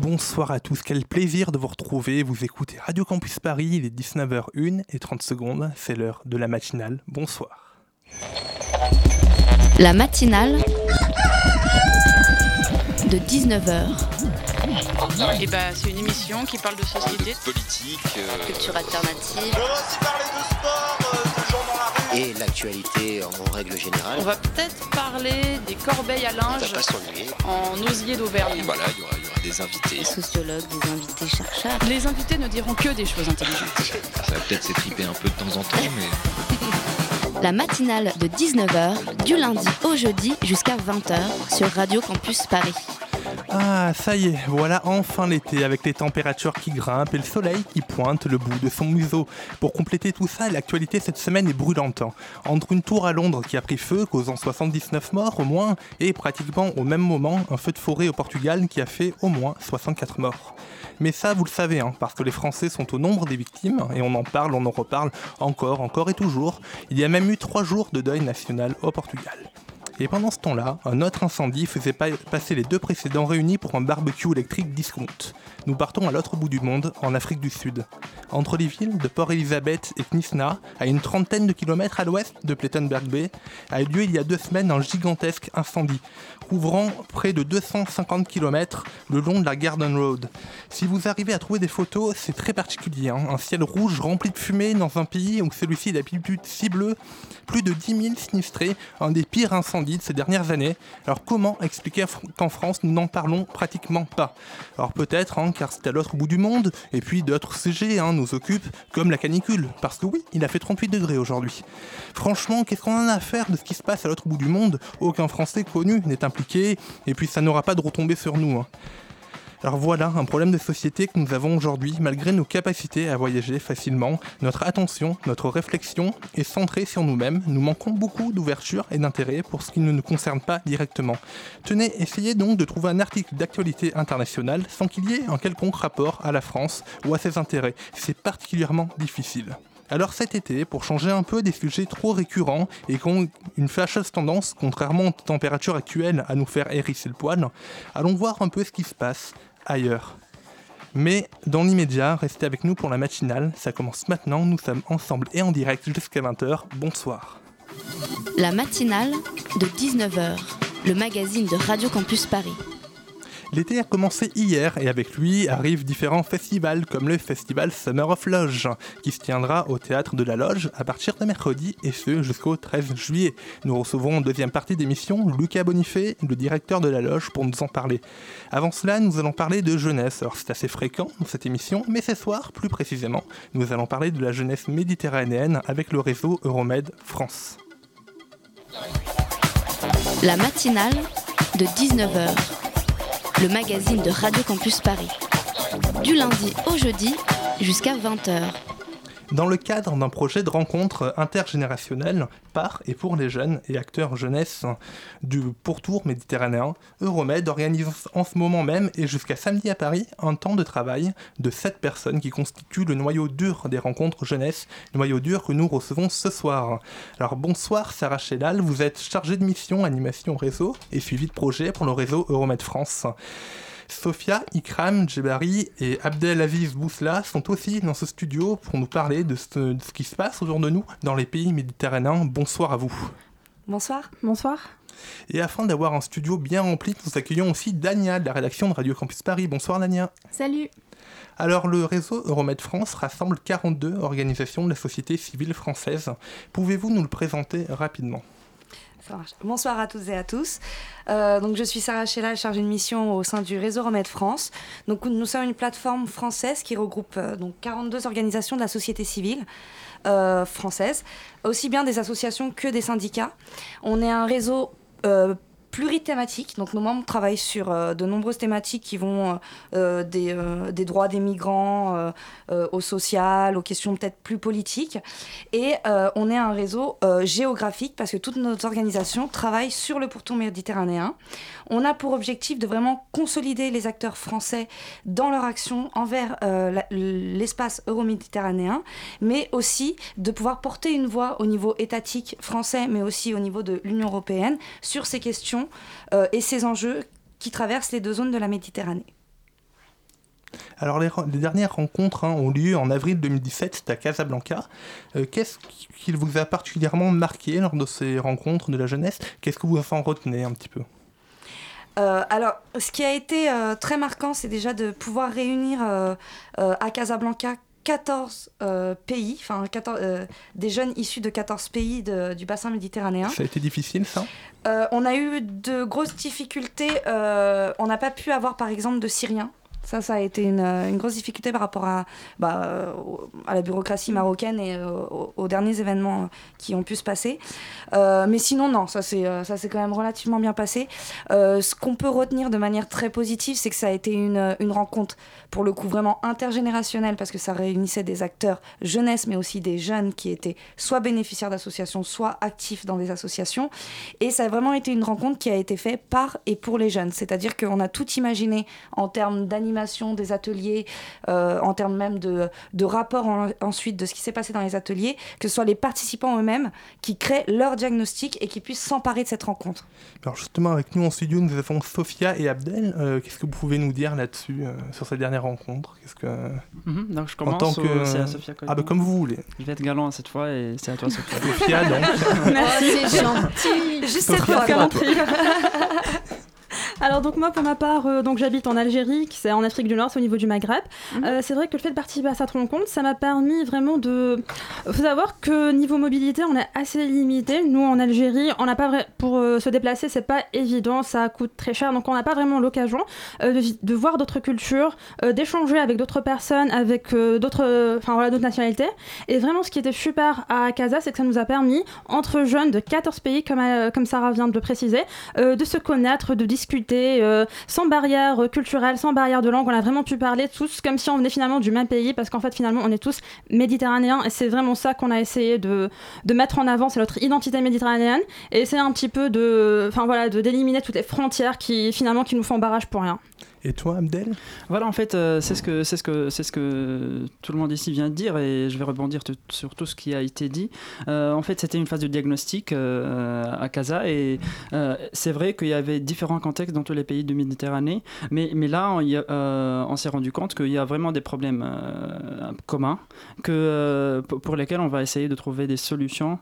bonsoir à tous, quel plaisir de vous retrouver. Vous écoutez Radio Campus Paris, il est 19h01 et 30 secondes, c'est l'heure de la matinale. Bonsoir. La matinale de 19h. Et bah, c'est une émission qui parle de société, de politique, euh, Culture alternative. On va aussi parler de sport, euh, de gens dans la rue. et l'actualité en règle générale. On va peut-être parler des corbeilles à linge va pas s'ennuyer. en osier d'Auvergne. voilà, il y aura des invités. Des sociologues, des invités chercheurs. Les invités ne diront que des choses intelligentes. Ça va peut-être s'étriper un peu de temps en temps, mais La matinale de 19h, du lundi au jeudi jusqu'à 20h sur Radio Campus Paris. Ah, ça y est, voilà enfin l'été avec les températures qui grimpent et le soleil qui pointe le bout de son museau. Pour compléter tout ça, l'actualité cette semaine est brûlante. Entre une tour à Londres qui a pris feu, causant 79 morts au moins, et pratiquement au même moment, un feu de forêt au Portugal qui a fait au moins 64 morts. Mais ça, vous le savez, hein, parce que les Français sont au nombre des victimes, et on en parle, on en reparle encore, encore et toujours. Il y a même eu trois jours de deuil national au Portugal. Et pendant ce temps-là, un autre incendie faisait pa- passer les deux précédents réunis pour un barbecue électrique discount. Nous partons à l'autre bout du monde, en Afrique du Sud. Entre les villes de Port Elizabeth et Knysna, à une trentaine de kilomètres à l'ouest de Plettenberg Bay, a eu lieu il y a deux semaines un gigantesque incendie, couvrant près de 250 km le long de la Garden Road. Si vous arrivez à trouver des photos, c'est très particulier. hein. Un ciel rouge rempli de fumée dans un pays où celui-ci est d'habitude si bleu, plus de 10 000 sinistrés, un des pires incendies de ces dernières années. Alors comment expliquer qu'en France nous n'en parlons pratiquement pas? Alors peut-être hein, car c'est à l'autre bout du monde, et puis d'autres sujets hein, nous occupent, comme la canicule, parce que oui, il a fait 38 degrés aujourd'hui. Franchement, qu'est-ce qu'on en a à faire de ce qui se passe à l'autre bout du monde? Aucun Français connu n'est et puis ça n'aura pas de retombées sur nous. hein. Alors voilà un problème de société que nous avons aujourd'hui, malgré nos capacités à voyager facilement. Notre attention, notre réflexion est centrée sur nous-mêmes. Nous manquons beaucoup d'ouverture et d'intérêt pour ce qui ne nous concerne pas directement. Tenez, essayez donc de trouver un article d'actualité internationale sans qu'il y ait un quelconque rapport à la France ou à ses intérêts. C'est particulièrement difficile. Alors cet été, pour changer un peu des sujets trop récurrents et qui ont une fâcheuse tendance, contrairement aux températures actuelles, à nous faire hérisser le poil, allons voir un peu ce qui se passe ailleurs. Mais dans l'immédiat, restez avec nous pour la matinale, ça commence maintenant, nous sommes ensemble et en direct jusqu'à 20h, bonsoir. La matinale de 19h, le magazine de Radio Campus Paris. L'été a commencé hier et avec lui arrivent différents festivals comme le festival Summer of Lodge qui se tiendra au théâtre de la Loge à partir de mercredi et ce jusqu'au 13 juillet. Nous recevrons en deuxième partie d'émission Lucas Bonifay, le directeur de la Loge, pour nous en parler. Avant cela, nous allons parler de jeunesse. Alors c'est assez fréquent dans cette émission, mais ce soir, plus précisément, nous allons parler de la jeunesse méditerranéenne avec le réseau Euromed France. La matinale de 19h, le magazine de Radio Campus Paris. Du lundi au jeudi jusqu'à 20h. Dans le cadre d'un projet de rencontre intergénérationnelle par et pour les jeunes et acteurs jeunesse du pourtour méditerranéen, Euromed organise en ce moment même et jusqu'à samedi à Paris un temps de travail de 7 personnes qui constituent le noyau dur des rencontres jeunesse, noyau dur que nous recevons ce soir. Alors bonsoir Sarah Chélal, vous êtes chargée de mission animation réseau et suivi de projet pour le réseau Euromed France. Sofia, Ikram, Djebari et Abdelaziz Bousla sont aussi dans ce studio pour nous parler de ce, de ce qui se passe autour de nous dans les pays méditerranéens. Bonsoir à vous. Bonsoir. Bonsoir. Et afin d'avoir un studio bien rempli, nous accueillons aussi Dania de la rédaction de Radio Campus Paris. Bonsoir Dania. Salut. Alors le réseau Euromed France rassemble 42 organisations de la société civile française. Pouvez-vous nous le présenter rapidement? Bonsoir à toutes et à tous. Euh, donc, je suis Sarah Chella, chargée de mission au sein du réseau Remède France. Donc, nous sommes une plateforme française qui regroupe euh, donc 42 organisations de la société civile euh, française, aussi bien des associations que des syndicats. On est un réseau euh, plurithématique. Donc nos membres travaillent sur euh, de nombreuses thématiques qui vont euh, des, euh, des droits des migrants au social, aux questions peut-être plus politiques. Et on est un réseau géographique parce que toutes nos organisations travaillent sur le pourtour méditerranéen. On a pour objectif de vraiment consolider les acteurs français dans leur action envers euh, l'espace euro-méditerranéen, mais aussi de pouvoir porter une voix au niveau étatique français, mais aussi au niveau de l'Union européenne sur ces questions euh, et ces enjeux qui traversent les deux zones de la Méditerranée. Alors les, dernières rencontres hein, ont lieu en avril 2017, c'était à Casablanca. Euh, Qu'est-ce qui vous a particulièrement marqué lors de ces rencontres de la jeunesse? Qu'est-ce que vous en retenez un petit peu? Euh, alors, ce qui a été euh, très marquant, c'est déjà de pouvoir réunir euh, à Casablanca 14 euh, pays, enfin 14, des jeunes issus de 14 pays de- du bassin méditerranéen. Ça a été difficile ça? On a eu de grosses difficultés. on n'a pas pu avoir, par exemple, de Syriens. Ça, ça a été une, euh, une grosse difficulté par rapport à, bah, euh, à la bureaucratie marocaine et euh, aux, derniers événements qui ont pu se passer. Mais sinon, non, ça s'est quand même relativement bien passé. Ce qu'on peut retenir de manière très positive, c'est que ça a été une, une rencontre, pour le coup, vraiment intergénérationnelle, parce que ça réunissait des acteurs jeunesse, mais aussi des jeunes qui étaient soit bénéficiaires d'associations, soit actifs dans des associations. Et ça a vraiment été une rencontre qui a été faite par et pour les jeunes. C'est-à-dire qu'on a tout imaginé en termes d'animation des ateliers, euh, en termes même de, de rapport en- ensuite de ce qui s'est passé dans les ateliers, que ce soit les participants eux-mêmes qui créent leur diagnostic et qui puissent s'emparer de cette rencontre. Alors justement, avec nous en studio, nous avons Sophia et Abdel. Euh, Qu'est-ce que vous pouvez nous dire là-dessus, euh, sur cette dernière rencontre? Qu'est-ce que... Mhm, donc je En commence. tant que... c'est à Sophia Ah bah comme vous voulez. Je vais être galant cette fois et c'est à toi Sophia. Sophia, donc. Merci. Oh, c'est gentil. Juste cette fois. Alors donc moi pour ma part, euh, donc j'habite en Algérie, qui c'est en Afrique du Nord, c'est au niveau du Maghreb. Euh, c'est vrai que le fait de participer à cette rencontre, ça m'a permis vraiment de. Faut savoir que niveau mobilité, on est assez limité. Nous en Algérie, on n'a pas vrai... pour euh, se déplacer, c'est pas évident, ça coûte très cher, donc on n'a pas vraiment l'occasion euh, de, de voir d'autres cultures, euh, d'échanger avec d'autres personnes, avec euh, d'autres, enfin voilà, d'autres nationalités. Et vraiment, ce qui était super à Casa, c'est que ça nous a permis entre jeunes de 14 pays, comme euh, comme Sarah vient de le préciser, euh, de se connaître, de discuter euh, sans barrière euh, culturelle, sans barrière de langue. On a vraiment pu parler tous comme si on venait finalement du même pays, parce qu'en fait, finalement, on est tous méditerranéens. Et c'est vraiment ça qu'on a essayé de, de mettre en avant, c'est notre identité méditerranéenne. Et essayer un petit peu de, enfin voilà, de d'éliminer toutes les frontières qui finalement qui nous font barrage pour rien. Et toi, Abdel Voilà, en fait, euh, c'est ce que c'est ce que c'est ce que tout le monde ici vient de dire et je vais rebondir sur tout ce qui a été dit. Euh, en fait, c'était une phase de diagnostic euh, à Casa et c'est vrai qu'il y avait différents contextes dans tous les pays de Méditerranée, mais mais là, on, on s'est rendu compte qu'il y a vraiment des problèmes communs que pour lesquels on va essayer de trouver des solutions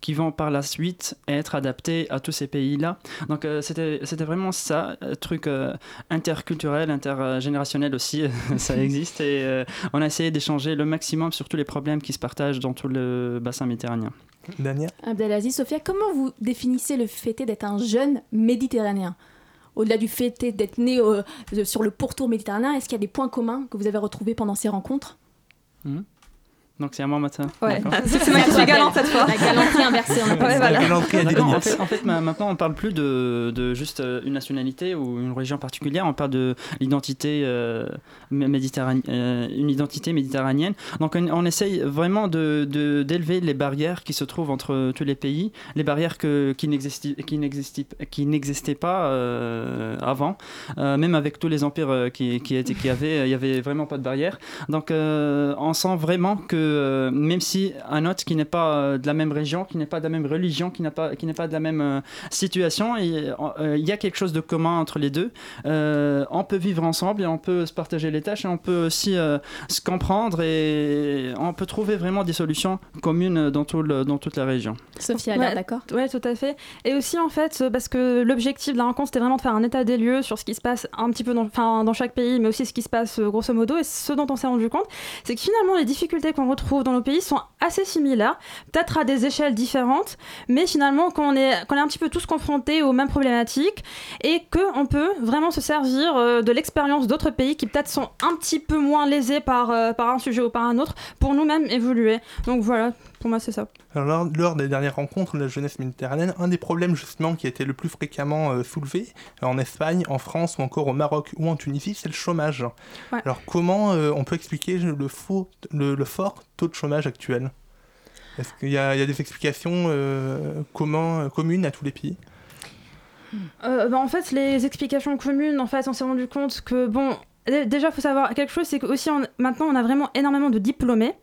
qui vont par la suite être adaptées à tous ces pays-là. Donc c'était c'était vraiment ça, truc euh, interculturel, intergénérationnel aussi, ça existe. Et euh, on a essayé d'échanger le maximum sur tous les problèmes qui se partagent dans tout le bassin méditerranéen. Dania Abdelaziz, Sophia, comment vous définissez le fait d'être un jeune méditerranéen? Au-delà du fait d'être né euh, sur le pourtour méditerranéen, est-ce qu'il y a des points communs que vous avez retrouvés pendant ces rencontres? Mhm. Donc c'est à moi maintenant. Ouais. D'accord. C'est moi qui suis galante cette fois. La galanterie inversée, on appelle Ouais, voilà. La en fait, en fait, ma- maintenant, on parle plus de, de juste euh, une nationalité ou une région particulière. On parle de l'identité euh, mé- méditerrané- euh, une identité méditerranéenne. Donc, on, on essaye vraiment de de- d'élever les barrières qui se trouvent entre tous les pays, les barrières que, qui n'existaient pas euh, avant, Euh, même avec tous les empires euh, qui, qui étaient, qui avaient, il y avait vraiment pas de barrière. Donc, euh, on sent vraiment que euh, même si un autre qui n'est pas euh, de la même région, qui n'est pas de la même religion, qui n'est pas, qui n'est pas de la même euh, situation, il euh, y a quelque chose de commun entre les deux. Euh, on peut vivre ensemble et on peut se partager les tâches et on peut aussi euh, se comprendre et on peut trouver vraiment des solutions communes dans, tout le- dans toute la région. Sophia, Ouais. d'accord? Ouais, tout à fait. Et aussi, en fait, parce que l'objectif de la rencontre, c'était vraiment de faire un état des lieux sur ce qui se passe un petit peu dans, enfin, dans chaque pays, mais aussi ce qui se passe grosso modo. Et ce dont on s'est rendu compte, c'est que finalement, les difficultés qu'on retrouve dans nos pays sont assez similaires, peut-être à des échelles différentes, mais finalement, qu'on est, est un petit peu tous confrontés aux mêmes problématiques et qu'on peut vraiment se servir euh, de l'expérience d'autres pays qui peut-être sont un petit peu moins lésés par, euh, par un sujet ou par un autre pour nous-mêmes évoluer. Donc voilà, pour moi, c'est ça. Alors, lors, lors des dernières rencontres de la jeunesse méditerranéenne, un des problèmes justement qui a été le plus fréquemment euh, soulevé euh, en Espagne, en France ou encore au Maroc ou en Tunisie, c'est le chômage. Ouais. Alors comment euh, on peut expliquer le, faux, le, le fort taux de chômage actuel? Est-ce qu'il y, a il y a des explications euh, commun- communes à tous les pays? Bah, en fait, les explications communes, en fait, on s'est rendu compte que, bon, dé- déjà, il faut savoir quelque chose, c'est que aussi, on- maintenant, on a vraiment énormément de diplômés.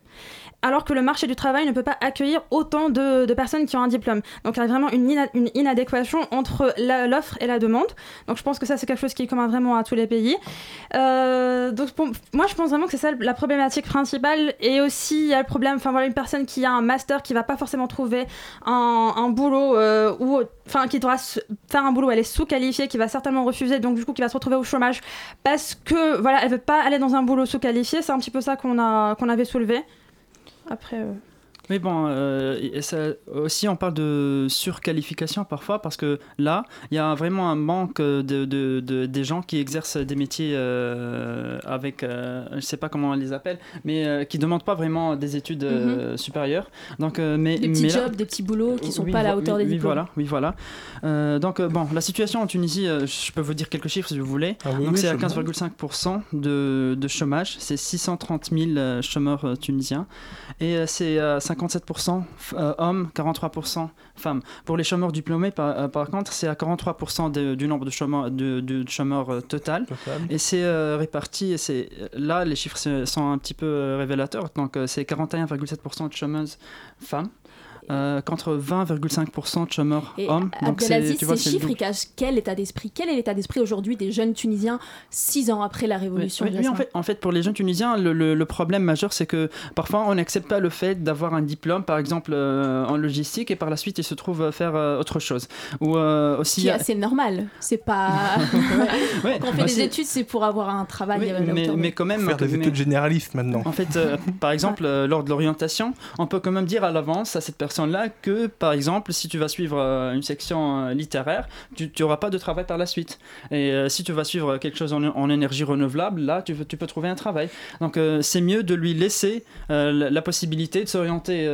Alors que le marché du travail ne peut pas accueillir autant de, personnes qui ont un diplôme. Donc il y a vraiment une, ina- une inadéquation entre l'offre et la demande. Donc je pense que ça c'est quelque chose qui est commun vraiment à tous les pays. Euh, donc moi je pense vraiment que c'est ça la problématique principale. Et aussi il y a le problème, enfin voilà, une personne qui a un master qui va pas forcément trouver un, boulot euh, ou enfin qui devra faire un boulot, elle est sous-qualifiée, qui va certainement refuser, donc du coup qui va se retrouver au chômage parce que voilà, elle veut pas aller dans un boulot sous-qualifié. C'est un petit peu ça qu'on a qu'on avait soulevé. Après. Mais bon, euh, ça, aussi on parle de surqualification parfois parce que là, il y a vraiment un manque de, de- de- des gens qui exercent des métiers euh, avec, euh, je sais pas comment on les appelle, mais euh, qui demandent pas vraiment des études euh, supérieures. Donc, euh, mais, Des petits mais là- jobs, des petits boulots qui sont oui, pas à la hauteur oui, des oui, diplômes. voilà, oui, voilà. Euh, donc, euh, bon, la situation en Tunisie, euh, je peux vous dire quelques chiffres si vous voulez. Ah oui, donc, oui, c'est à je veux bien. 15,5% de, de chômage. C'est 630 000 euh, chômeurs tunisiens. Et euh, c'est euh, 57% f- euh, hommes, 43% femmes. Pour les chômeurs diplômés, par, euh, par contre, c'est à 43% de- du nombre de chômeurs, de, de chômeurs euh, total. Total. Et c'est euh, réparti, et c'est là les chiffres sont un petit peu révélateurs. Donc c'est 41,7% de chômeuses femmes. Euh, contre 20,5% de chômeurs Et hommes. Donc c'est- Abdelaziz, tu vois, ces c'est chiffres, ils cachent quel état d'esprit Quel est l'état d'esprit aujourd'hui des jeunes Tunisiens six ans après la révolution Oui, oui, en, fait, en fait, pour les jeunes tunisiens, le, le- le problème majeur, c'est que parfois, on n'accepte pas le fait d'avoir un diplôme, par exemple, euh, en logistique, et par la suite, ils se trouvent faire euh, autre chose. Ou euh, aussi. qui est assez normal. C'est pas. Ouais, Quand on fait aussi- des études, c'est pour avoir un travail. Oui, à mais, quand même. Faire des mais- études généralistes maintenant. En fait, euh, par exemple, euh, lors de l'orientation, on peut quand même dire à l'avance à cette personne-là que, par exemple, si tu vas suivre euh, une section euh, littéraire, tu n'auras pas de travail par la suite. Et euh, si tu vas suivre quelque chose en, en énergie renouvelable, là, tu, peux trouver un travail. Donc, euh, c'est mieux de lui laisser euh, la, la possibilité de s'orienter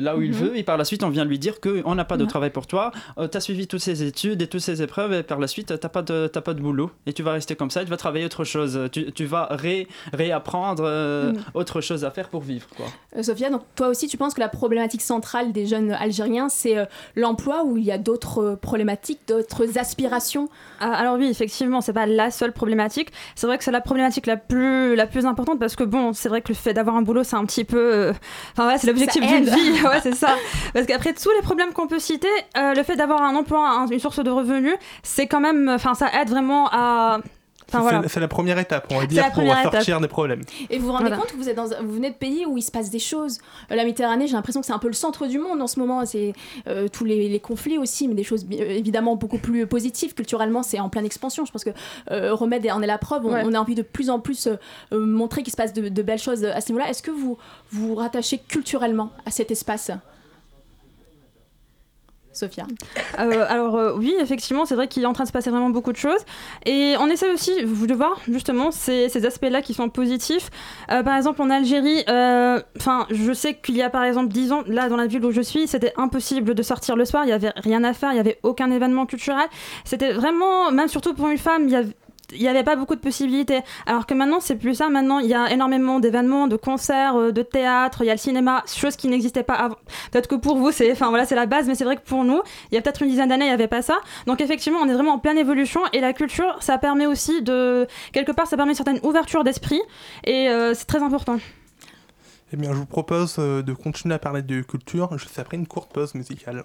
là où il Mhm. veut. Et par la suite, on vient lui dire qu'on n'a pas de Ouais. travail pour toi, tu as suivi toutes ces études et toutes ces épreuves, et par la suite, tu n'as pas, de- t'as pas de boulot. Et tu vas rester comme ça, tu vas travailler autre chose. Tu, tu vas ré- réapprendre Mhm. autre chose à faire pour vivre. Quoi. Sophia, donc toi aussi, tu penses que la problématique centrale des jeunes Algériens, c'est euh, l'emploi ou il y a d'autres euh, problématiques, d'autres aspirations? Ah, alors oui, effectivement, c'est pas la seule problématique. C'est vrai que c'est la problématique la plus, la plus importante parce que bon, c'est vrai que le fait d'avoir un boulot, c'est un petit peu, euh, enfin ouais, c'est l'objectif d'une vie, ouais, c'est ça. Parce qu'après tous les problèmes qu'on peut citer, euh, le fait d'avoir un emploi, un- une source de revenus, c'est quand même, enfin, ça aide vraiment à, enfin voilà. c'est la première étape, on va dire, pour première sortir des problèmes. Et vous vous rendez Voilà. compte que vous, êtes dans, un- vous venez de pays où il se passe des choses. Euh, La Méditerranée, j'ai l'impression que c'est un peu le centre du monde en ce moment. C'est euh, tous les, les conflits aussi, mais des choses euh, évidemment beaucoup plus positives. Culturellement, c'est en pleine expansion. Je pense que euh, Remède en est la preuve. On, Ouais. on a envie de plus en plus euh, montrer qu'il se passe de, de belles choses à ce niveau-là. Est-ce que vous vous rattachez culturellement à cet espace? Sophia. Euh, alors euh, oui, effectivement, c'est vrai qu'il est en train de se passer vraiment beaucoup de choses. Et on essaie aussi de voir justement ces, aspects-là qui sont positifs. Euh, par exemple, en Algérie, enfin, je sais qu'il y a par exemple 10 ans, là dans la ville où je suis, c'était impossible de sortir le soir, il n'y avait rien à faire, il n'y avait aucun événement culturel. C'était vraiment, même surtout pour une femme, il y avait il n'y avait pas beaucoup de possibilités. Alors que maintenant, c'est plus ça. Maintenant, il y a énormément d'événements, de concerts, euh, de théâtre, il y a le cinéma, chose qui n'existait pas avant. Peut-être que pour vous, c'est enfin, voilà, la base, mais c'est vrai que pour nous, il y a peut-être une dizaine d'années, il n'y avait pas ça. Donc effectivement, on est vraiment en pleine évolution et la culture, ça permet aussi de... Quelque part, ça permet une certaine ouverture d'esprit et euh, c'est très important. Eh bien, je vous propose euh, de continuer à parler de culture juste après une courte pause musicale.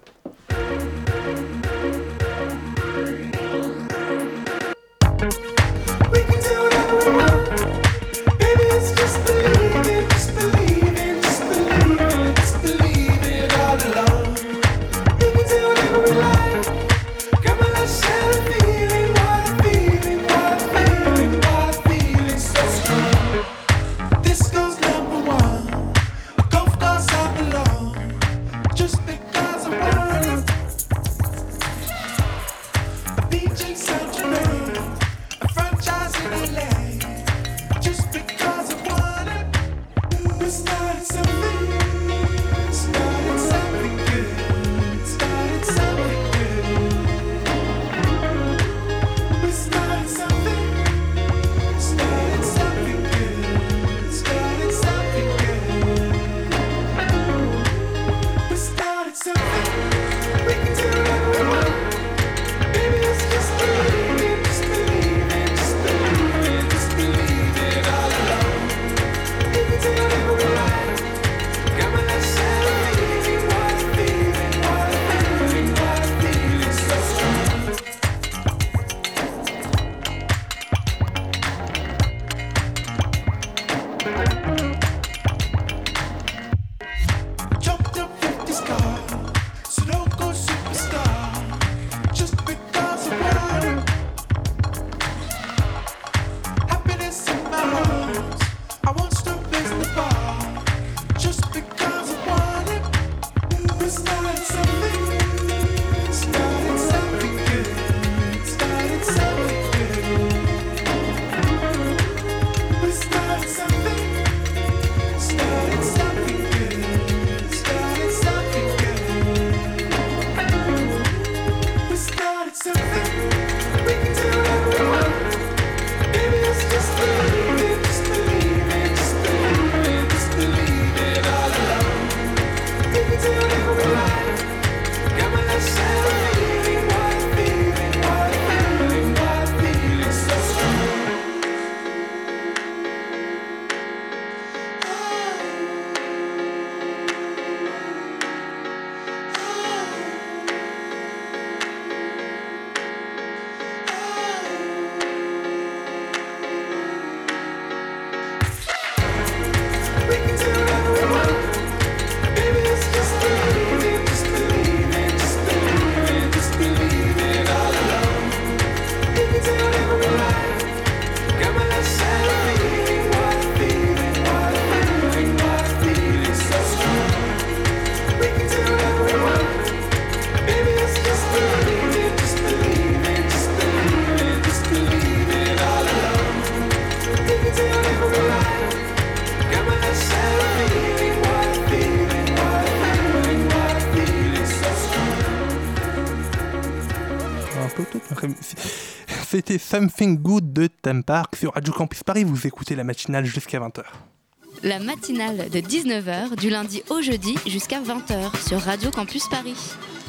Something Good de Theme Park sur Radio Campus Paris. Vous écoutez la matinale jusqu'à 20h. La matinale de 19h du lundi au jeudi jusqu'à 20h sur Radio Campus Paris.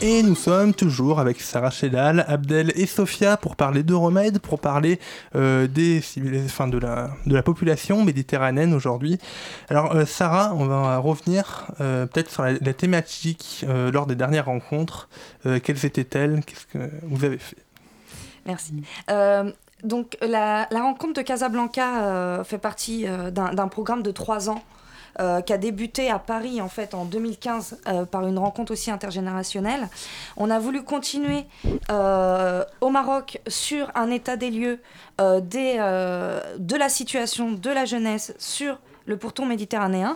Et nous sommes toujours avec Sarah Chedal, Abdel et Sofia pour parler de remèdes, pour parler euh, des, enfin, de, la, de la population méditerranéenne aujourd'hui. Alors euh, Sarah, on va revenir euh, peut-être sur la, thématique lors des dernières rencontres. quelles étaient-elles? Qu'est-ce que vous avez fait? Merci. donc la, rencontre de Casablanca fait partie d'un programme de trois ans euh, qui a débuté à Paris en fait en 2015 euh, par une rencontre aussi intergénérationnelle. On a voulu continuer euh, au Maroc sur un état des lieux de la situation de la jeunesse sur le pourtour méditerranéen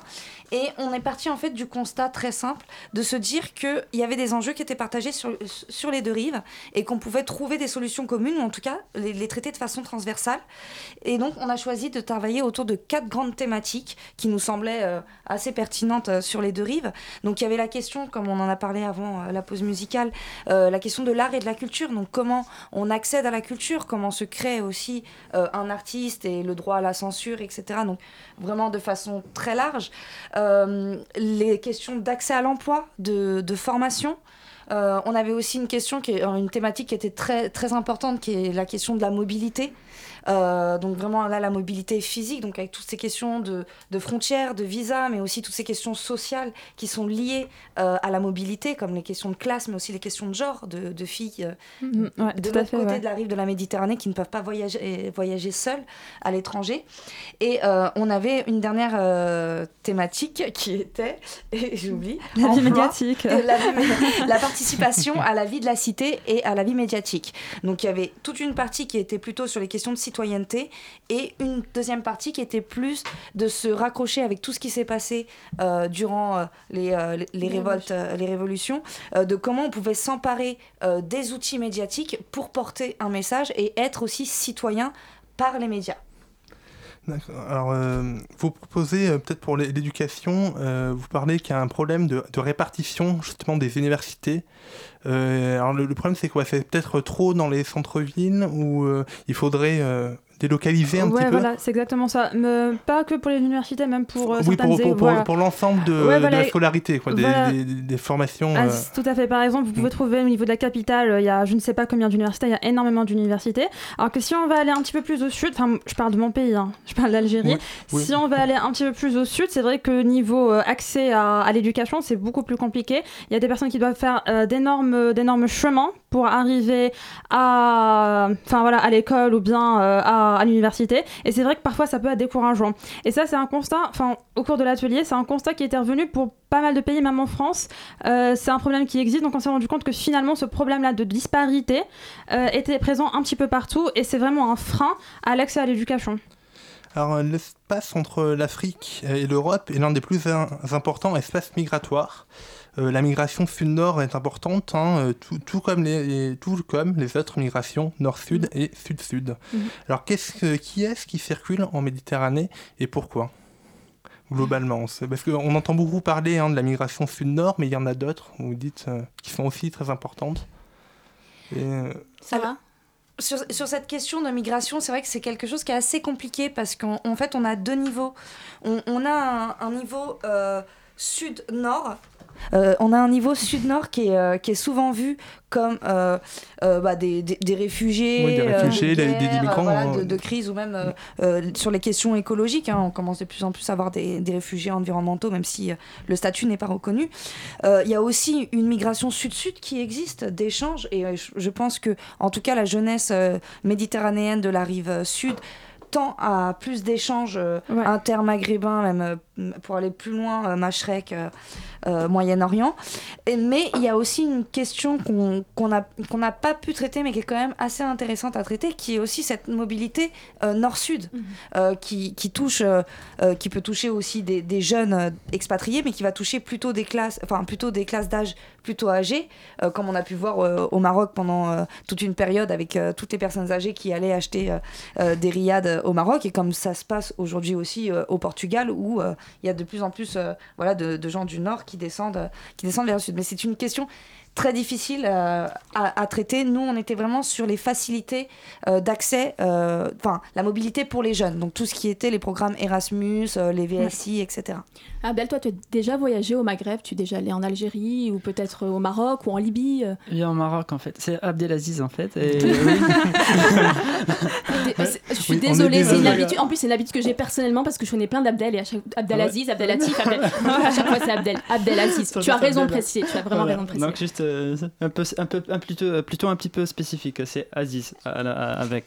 et on est parti en fait du constat très simple de se dire qu'il y avait des enjeux qui étaient partagés sur, sur les deux rives et qu'on pouvait trouver des solutions communes ou en tout cas les, traiter de façon transversale. Et donc on a choisi de travailler autour de quatre grandes thématiques qui nous semblaient euh, assez pertinentes euh, sur les deux rives. Donc il y avait la question, comme on en a parlé avant euh, la pause musicale, la question de l'art et de la culture. Donc comment on accède à la culture, comment se crée aussi un artiste et le droit à la censure, etc. Donc vraiment de façon très large. Les questions d'accès à l'emploi, de, de formation. Euh, on avait aussi une question, qui est, une thématique qui était très, très importante, qui est la question de la mobilité. Euh, donc vraiment là, la mobilité physique, donc avec toutes ces questions de, de, frontières, de visa, mais aussi toutes ces questions sociales qui sont liées euh, à la mobilité, comme les questions de classe, mais aussi les questions de genre, de, de filles euh, mm-hmm. de l'autre côté de la rive de la Méditerranée qui ne peuvent pas voyager, voyager seules à l'étranger. Et on avait une dernière thématique qui était, et j'oublie, la vie médiatique. La, la participation à la vie de la cité et à la vie médiatique. Donc il y avait toute une partie qui était plutôt sur les questions de citoyenneté citoyenneté et une deuxième partie qui était plus de se raccrocher avec tout ce qui s'est passé euh, durant euh, les, euh, les, révoltes, les révolutions, de comment on pouvait s'emparer des outils médiatiques pour porter un message et être aussi citoyen par les médias. Alors, vous proposez peut-être pour l'éducation, vous parlez qu'il y a un problème de, de répartition justement des universités. Alors le, le problème c'est quoi? C'est peut-être trop dans les centres-villes où il faudrait délocaliser un petit peu voilà, c'est exactement ça. Mais pas que pour les universités, même pour euh, oui, pour, pour, pour, l'ensemble de, de, la scolarité, quoi, des, des, formations. Ah, euh. Tout à fait. Par exemple, vous pouvez mm. trouver au niveau de la capitale, il y a je ne sais pas combien d'universités, il y a énormément d'universités. Alors que si on va aller un petit peu plus au sud, enfin, je parle de mon pays, hein, je parle d'Algérie. Si on va aller un petit peu plus au sud, c'est vrai que niveau euh, accès à, à l'éducation, c'est beaucoup plus compliqué. Il y a des personnes qui doivent faire d'énormes, d'énormes chemins pour arriver à, enfin voilà, à l'école ou bien à à, l'université. Et c'est vrai que parfois ça peut être décourageant. Et ça, c'est un constat, enfin, au cours de l'atelier, c'est un constat qui est revenu pour pas mal de pays, même en France. Euh, c'est un problème qui existe. Donc on s'est rendu compte que finalement, ce problème-là de disparité euh, était présent un petit peu partout. Et c'est vraiment un frein à l'accès à l'éducation. Alors, l'espace entre l'Afrique et l'Europe est l'un des plus importants espaces migratoires. Euh, la migration sud-nord est importante, hein, euh, tout, comme les, tout comme les autres migrations nord-sud mm. et sud-sud. Mm. Alors, qu'est-ce qui est-ce qui circule en Méditerranée et pourquoi globalement? Parce qu'on entend beaucoup parler hein, de la migration sud-nord, mais il y en a d'autres, vous dites, euh, qui sont aussi très importantes. Ça va? sur, sur, cette question de migration, c'est vrai que c'est quelque chose qui est assez compliqué parce qu'en fait, on a deux niveaux. On, on a un, niveau sud-nord euh, on a un niveau sud-nord qui, est, euh, qui est souvent vu comme euh, bah, des, des, réfugiés, des, réfugiés des, migrants, hein. de, crise ou même sur les questions écologiques. Hein, on commence de plus en plus à avoir des, réfugiés environnementaux, même si le statut n'est pas reconnu. Il y a aussi une migration sud-sud qui existe, d'échanges, et je pense que, en tout cas, la jeunesse méditerranéenne de la rive sud tend à plus d'échanges intermaghrébins, même pour aller plus loin, euh, Machrek, euh, euh, Moyen-Orient. Mais il y a aussi une question qu'on n'a qu'on pas pu traiter, mais qui est quand même assez intéressante à traiter, qui est aussi cette mobilité nord-sud, mhm. qui, qui, touche, qui peut toucher aussi des, des jeunes expatriés, mais qui va toucher plutôt des classes, enfin plutôt des classes d'âge plutôt âgées, comme on a pu voir au Maroc pendant toute une période avec toutes les personnes âgées qui allaient acheter des riades au Maroc, et comme ça se passe aujourd'hui aussi au Portugal, où il y a de plus en plus euh, de, gens du Nord descendent, qui descendent vers le Sud. Mais c'est une question très difficile euh, à, à traiter. Nous, on était vraiment sur les facilités euh, d'accès, euh, enfin la mobilité pour les jeunes. Donc tout ce qui était les programmes Erasmus, euh, les VSI, etc. Abdel, toi, tu as déjà voyagé au Maghreb, tu es déjà allé en Algérie ou peut-être au Maroc ou en Libye? est en Maroc en fait. C'est Abdelaziz en fait. Et oui. Je suis Oui, désolée, c'est une habitude. En plus, c'est une habitude que j'ai personnellement parce que je connais plein d'Abdel et à chaque Abdelaziz, Abdelatif, Abdel. à chaque fois c'est Abdel, Abdelaziz. Tu as raison de préciser, tu as vraiment Voilà. raison de préciser. Donc juste euh, un peu, un peu, un plutôt, plutôt un petit peu spécifique. C'est Aziz à la- à- avec.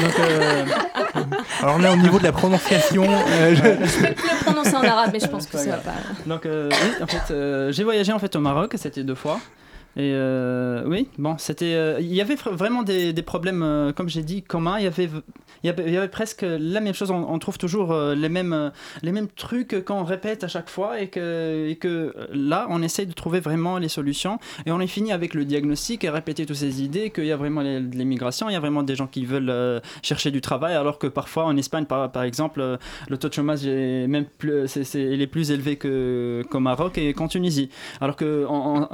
Donc euh, Alors là, au niveau de la prononciation, euh, je- Je peux plus le prononcer en arabe, mais je pense que ça va pas. Donc euh, oui, en fait, euh, j'ai voyagé en fait au Maroc, c'était deux fois. Et euh, oui, bon, c'était, euh, il y avait vraiment des, problèmes, euh, comme j'ai dit, communs. Il y avait, il y avait, il y avait presque la même chose. On, trouve toujours les mêmes, les mêmes trucs qu'on répète à chaque fois, et que, et que là, on essaye de trouver vraiment les solutions. Et on est fini avec le diagnostic et répéter toutes ces idées qu'il y a vraiment l'immigration, il y a vraiment des gens qui veulent chercher du travail, alors que parfois en Espagne, par, par exemple, le taux de chômage est même plus, c'est, c'est- il est plus élevé qu'au Maroc et qu'en Tunisie. Alors qu'on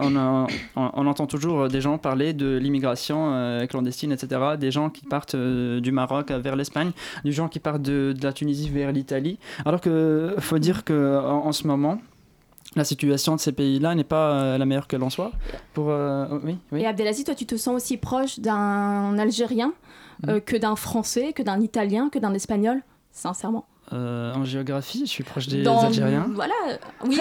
on entend toujours des gens parler de l'immigration euh, clandestine, etc. Des gens qui partent euh, du Maroc vers l'Espagne, des gens qui partent de, de la Tunisie vers l'Italie. Alors que faut dire que en, en ce moment, la situation de ces pays-là n'est pas euh, la meilleure que l'on soit. Pour, euh, oui, oui. Et Abdelaziz, toi, tu te sens aussi proche d'un Algérien euh, que d'un Français, que d'un Italien, que d'un Espagnol? Sincèrement. Euh, en géographie, je suis proche des Dans- Algériens. Voilà, oui.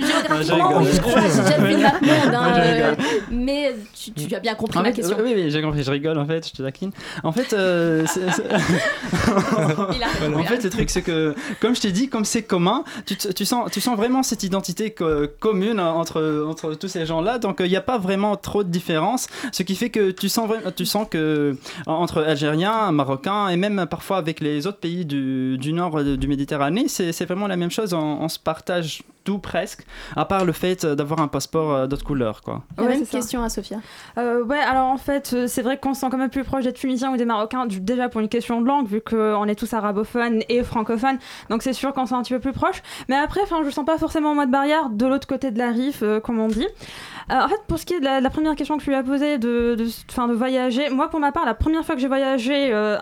Géographiquement, monde, hein, euh, mais tu, tu as bien compris En ma fait, question. Oui, oui, j'ai compris, je rigole en fait, je te taquine. En fait, euh, a- en fait, le truc, c'est que, comme je t'ai dit, comme c'est commun, tu, tu, sens, tu sens vraiment cette identité co- commune entre, entre tous ces gens-là. Donc, il n'y a pas vraiment trop de différence. Ce qui fait que tu sens, vra- tu sens que entre Algériens, Marocains et même parfois avec les autres pays du, du nord du Méditerranée, c'est vraiment la même chose. On, on se partage tout presque, à part le fait d'avoir un passeport euh, d'autre couleur. Quoi. Ouais, même c'est ça. question à Sophia. Euh, ouais, alors en fait, euh, c'est vrai qu'on se sent quand même plus proche des Tunisiens ou des Marocains, déjà pour une question de langue, vu qu'on est tous arabophones et francophones, donc c'est sûr qu'on se sent un petit peu plus proche. Mais après, enfin, je sens pas forcément en mode barrière de l'autre côté de la rive, euh, comme on dit. Euh, en fait, pour ce qui est de la, la première question que tu lui as posée, de, de, enfin, de voyager, moi pour ma part, la première fois que j'ai voyagé. euh,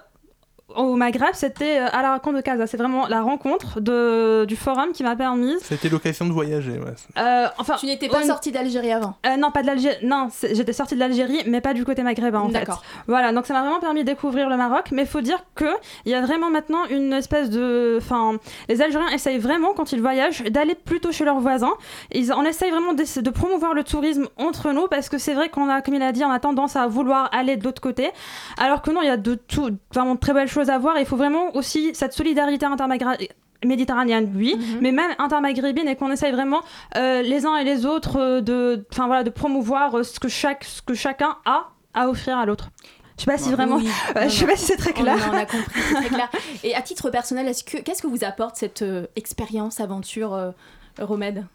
au Maghreb, c'était euh, à la rencontre de Casa. C'est vraiment la rencontre de, du forum qui m'a permis. c'était l'occasion de voyager. ouais. Euh, enfin, Tu n'étais pas sortie d'Algérie avant? euh, non, pas de l'Algérie. Non, j'étais sortie de l'Algérie, mais pas du côté maghrébin en fait. D'accord. Voilà, donc ça m'a vraiment permis de découvrir le Maroc. Mais il faut dire que il y a vraiment maintenant une espèce de, enfin, les Algériens essayent vraiment quand ils voyagent d'aller plutôt chez leurs voisins. Ils, on essaye vraiment de promouvoir le tourisme entre nous parce que c'est vrai qu'on a, comme il a dit, on a tendance à vouloir aller de l'autre côté, alors que non, il y a de tout, vraiment de très belles choses à voir. Il faut vraiment aussi cette solidarité intermagrébine méditerranéenne, oui, Mhm. mais même intermaghrébine et qu'on essaye vraiment euh, les uns et les autres euh, de, enfin voilà, de promouvoir euh, ce que chaque, ce que chacun a à offrir à l'autre. Je sais pas si vraiment, Oui. Non, je sais non. pas si c'est très On, clair. on a compris, c'est très clair. Et à titre personnel, est-ce que qu'est-ce que vous apporte cette expérience, aventure, Remède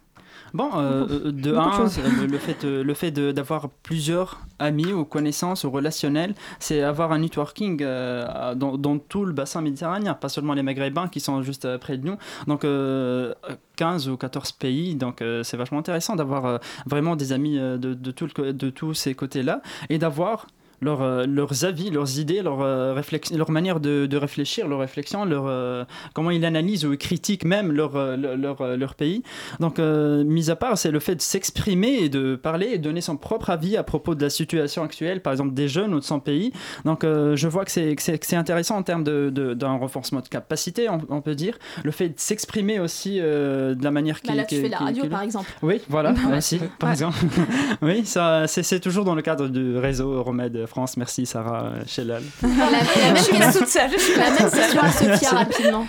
Bon, euh, euh, de beaucoup un, c'est le, fait, euh, le fait d'avoir plusieurs amis ou connaissances ou relationnels, c'est avoir un networking euh, dans, dans tout le bassin méditerranéen, pas seulement les Maghrébins qui sont juste euh, près de nous. Donc, euh, 15 ou 14 pays, donc euh, c'est vachement intéressant d'avoir euh, vraiment des amis euh, de, de, tout le de tous ces côtés-là et d'avoir leur, euh, leurs avis, leurs idées, leur, euh, leur manière de, de réfléchir, leur réflexion, leur, euh, comment ils analysent ou critiquent même leur, euh, leur, leur, pays. Donc, euh, mis à part, c'est le fait de s'exprimer et de parler et de donner son propre avis à propos de la situation actuelle, par exemple des jeunes ou de son pays. Donc, je vois que c'est, intéressant en termes de, de- d'un renforcement de capacité, on, on peut dire. Le fait de s'exprimer aussi de la manière qui Bah Là, tu fais de la radio, par exemple. oui, voilà, merci, par Ouais. exemple. oui, ça, c'est, c'est toujours dans le cadre du réseau Remède France. Merci, Sarah euh, Chellal. La, la même question, toute seule. la même question à Sophia rapidement.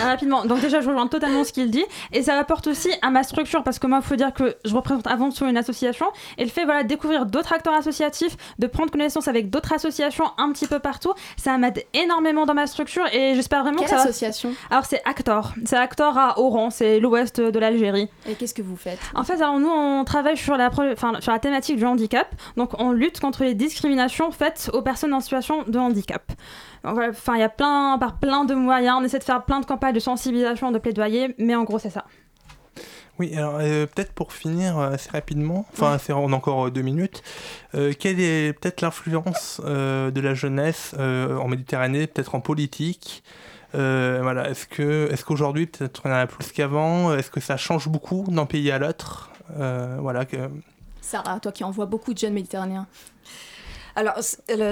Ah, rapidement. Donc déjà, je rejoins totalement ce qu'il dit et ça apporte aussi à ma structure parce que moi, il faut dire que je représente avant tout une association et le fait voilà de découvrir d'autres acteurs associatifs, de prendre connaissance avec d'autres associations un petit peu partout, ça m'aide énormément dans ma structure et j'espère vraiment Quelle que ça. va- association? Alors c'est Actor, c'est Actor à Oran, c'est l'ouest de l'Algérie. Et qu'est-ce que vous faites? En fait, alors nous, on travaille sur la, pro- enfin, sur la thématique du handicap. Donc, on lutte contre les discriminations faites aux personnes en situation de handicap. Donc, voilà, Enfin, il y a plein, par plein de moyens. On essaie de faire plein de campagnes de sensibilisation, de plaidoyer, mais en gros, c'est ça. Oui, alors euh, peut-être pour finir euh, assez rapidement, enfin on a encore euh, deux minutes, euh, quelle est peut-être l'influence euh, de la jeunesse euh, en Méditerranée, peut-être en politique Euh, voilà, est-ce que est-ce qu'aujourd'hui peut-être on en a plus qu'avant Est-ce que ça change beaucoup d'un pays à l'autre Euh, Voilà. Que... Sarah, toi qui envoies beaucoup de jeunes méditerranéens. Alors,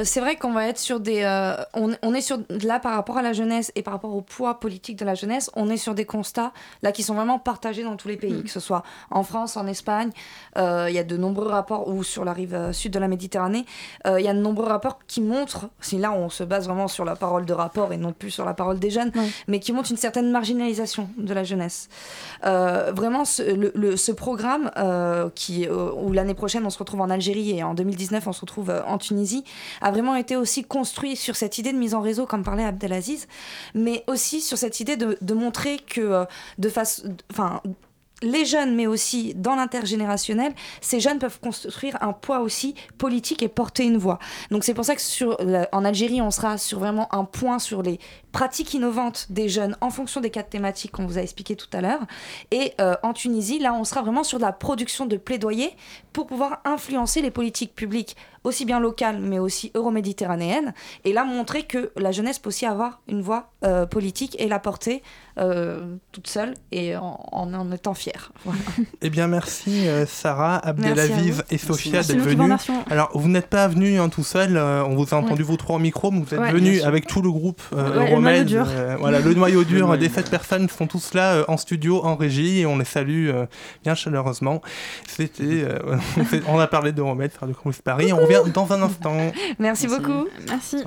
c'est vrai qu'on va être sur des. euh, on, on est sur. Là, par rapport à la jeunesse et par rapport au poids politique de la jeunesse, on est sur des constats là qui sont vraiment partagés dans tous les pays, que ce soit en France, en Espagne. euh, Il y a de nombreux rapports, ou sur la rive euh, sud de la Méditerranée, euh, il y a de nombreux rapports qui montrent, si là on se base vraiment sur la parole de rapport et non plus sur la parole des jeunes, mais qui montrent une certaine marginalisation de la jeunesse. Vraiment, ce, le- le- ce programme, qui, où l'année prochaine on se retrouve en Algérie et en 2019 on se retrouve en Tunisie, a vraiment été aussi construit sur cette idée de mise en réseau, comme parlait Abdelaziz, mais aussi sur cette idée de, de montrer que euh, de face, enfin, les jeunes, mais aussi dans l'intergénérationnel, ces jeunes peuvent construire un poids aussi politique et porter une voix. Donc c'est pour ça que sur, la- en Algérie, on sera sur vraiment un point sur les pratiques innovantes des jeunes en fonction des quatre thématiques qu'on vous a expliquées tout à l'heure. Et euh, en Tunisie, là, on sera vraiment sur de la production de plaidoyer pour pouvoir influencer les politiques publiques, aussi bien locales, mais aussi euroméditerranéennes. Et là, montrer que la jeunesse peut aussi avoir une voix euh, politique et la porter euh, toute seule et en, en, en étant fière. Voilà. Eh bien, merci Sarah, Abdelaziz vous. et Sophia d'être venues. Alors, vous n'êtes pas venus hein, tout seul, on vous a entendu vous trois au micro, mais vous êtes Ouais, venus avec tout le groupe Ouais, noyau dur. euh, voilà, le noyau dur Le noyau des sept personnes sont tous là euh, en studio, en régie, et on les salue euh, bien chaleureusement. C'était, euh, on a parlé de faire de Paris, on revient dans un instant. Merci, beaucoup. Merci.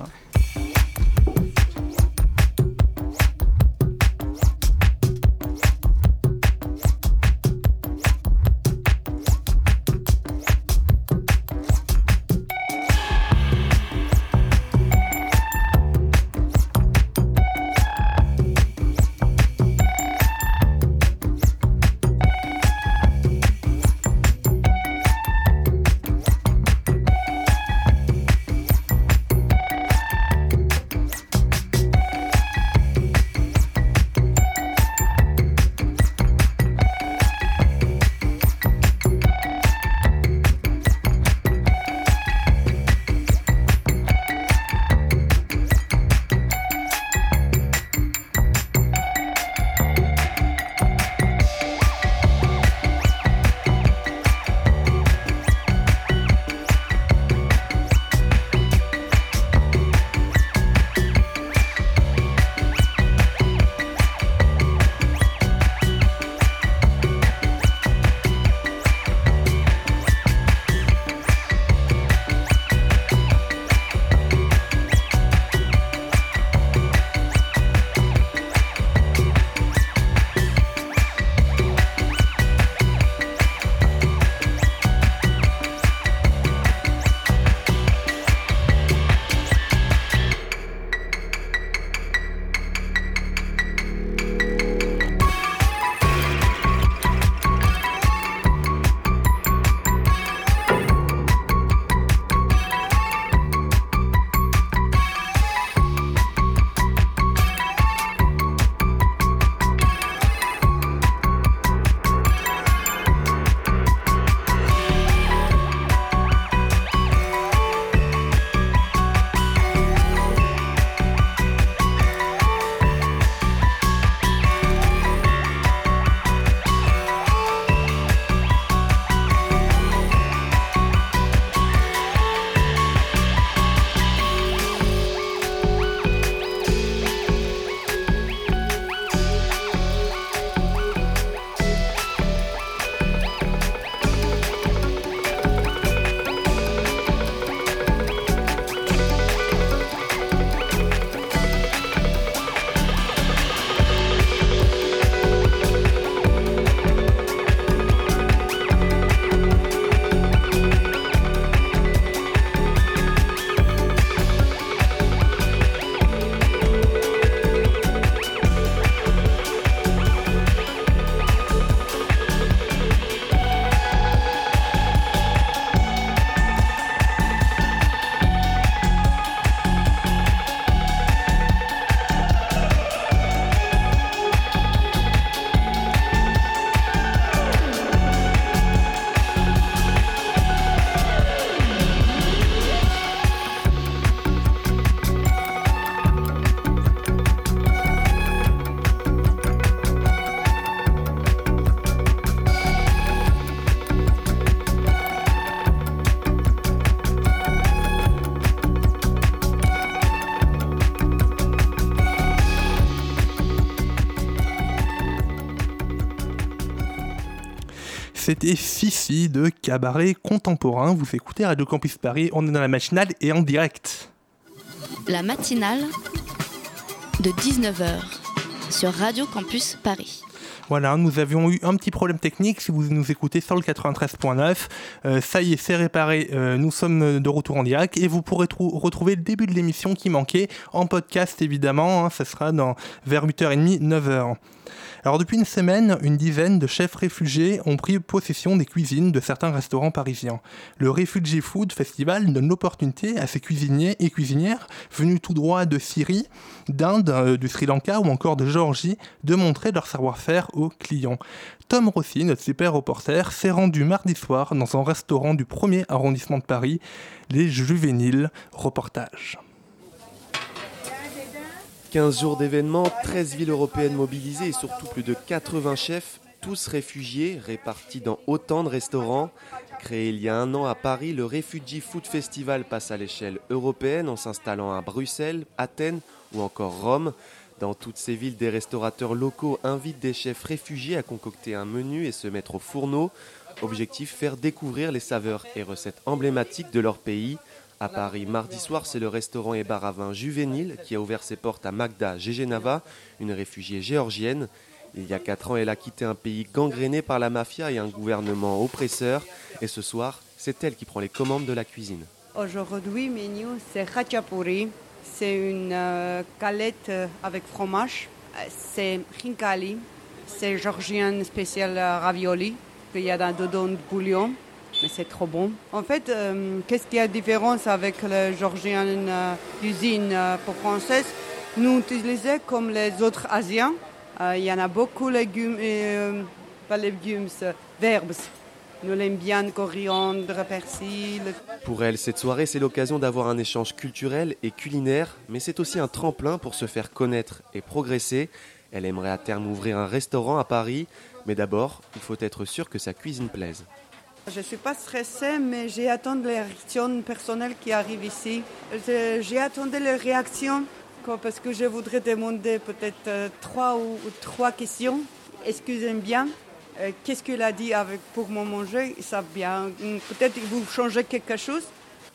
C'était Fifi de Cabaret Contemporain. Vous écoutez Radio Campus Paris, on est dans la matinale et en direct. La matinale de 19h sur Radio Campus Paris. Voilà, nous avions eu un petit problème technique si vous nous écoutez sur le 93.9. Euh, ça y est, c'est réparé. Euh, nous sommes de retour en direct et vous pourrez retrouver le début de l'émission qui manquait en podcast évidemment. Hein, ça sera dans vers 8h30, 9h. Alors depuis une semaine, une dizaine de chefs réfugiés ont pris possession des cuisines de certains restaurants parisiens. Le Refugee Food Festival donne l'opportunité à ces cuisiniers et cuisinières venus tout droit de Syrie, d'Inde, euh, du Sri Lanka ou encore de Géorgie de montrer leur savoir-faire aux clients. Tom Rossi, notre super reporter, s'est rendu mardi soir dans un restaurant du premier arrondissement de Paris, les Juvéniles. Reportage. 15 jours d'événements, 13 villes européennes mobilisées et surtout plus de 80 chefs, tous réfugiés, répartis dans autant de restaurants. Créé il y a un an à Paris, le Refugee Food Festival passe à l'échelle européenne en s'installant à Bruxelles, Athènes ou encore Rome. Dans toutes ces villes, des restaurateurs locaux invitent des chefs réfugiés à concocter un menu et se mettre au fourneau. Objectif faire découvrir les saveurs et recettes emblématiques de leur pays. À Paris, mardi soir, c'est le restaurant et bar à vin Juvénile qui a ouvert ses portes à Magda Gegenava, une réfugiée géorgienne. Il y a quatre ans, elle a quitté un pays gangréné par la mafia et un gouvernement oppresseur. Et ce soir, c'est elle qui prend les commandes de la cuisine. Aujourd'hui, menu, c'est khachapuri. C'est une euh, galette euh, avec fromage. Euh, c'est khinkali. C'est georgien spécial ravioli. Il y a dedans de bouillon mais c'est trop bon. En fait, euh, qu'est-ce qu'il y a de différence avec la georgienne euh, cuisine euh, pour française? Nous utilisons comme les autres Asiens. Il y en a beaucoup de légumes, et, pas légumes, verbes. Nous l'aimons bien, coriandre, persil. Pour elle, cette soirée, c'est l'occasion d'avoir un échange culturel et culinaire, mais c'est aussi un tremplin pour se faire connaître et progresser. Elle aimerait à terme ouvrir un restaurant à Paris, mais d'abord, il faut être sûr que sa cuisine plaise. Je ne suis pas stressée, mais j'ai attendu les réactions personnelles qui arrivent ici. J'ai attendu les réactions parce que je voudrais demander peut-être euh, trois ou trois questions. Excusez-moi bien. Euh, qu'est-ce qu'il a dit pour me manger? Ça bien. Peut-être que vous changez quelque chose?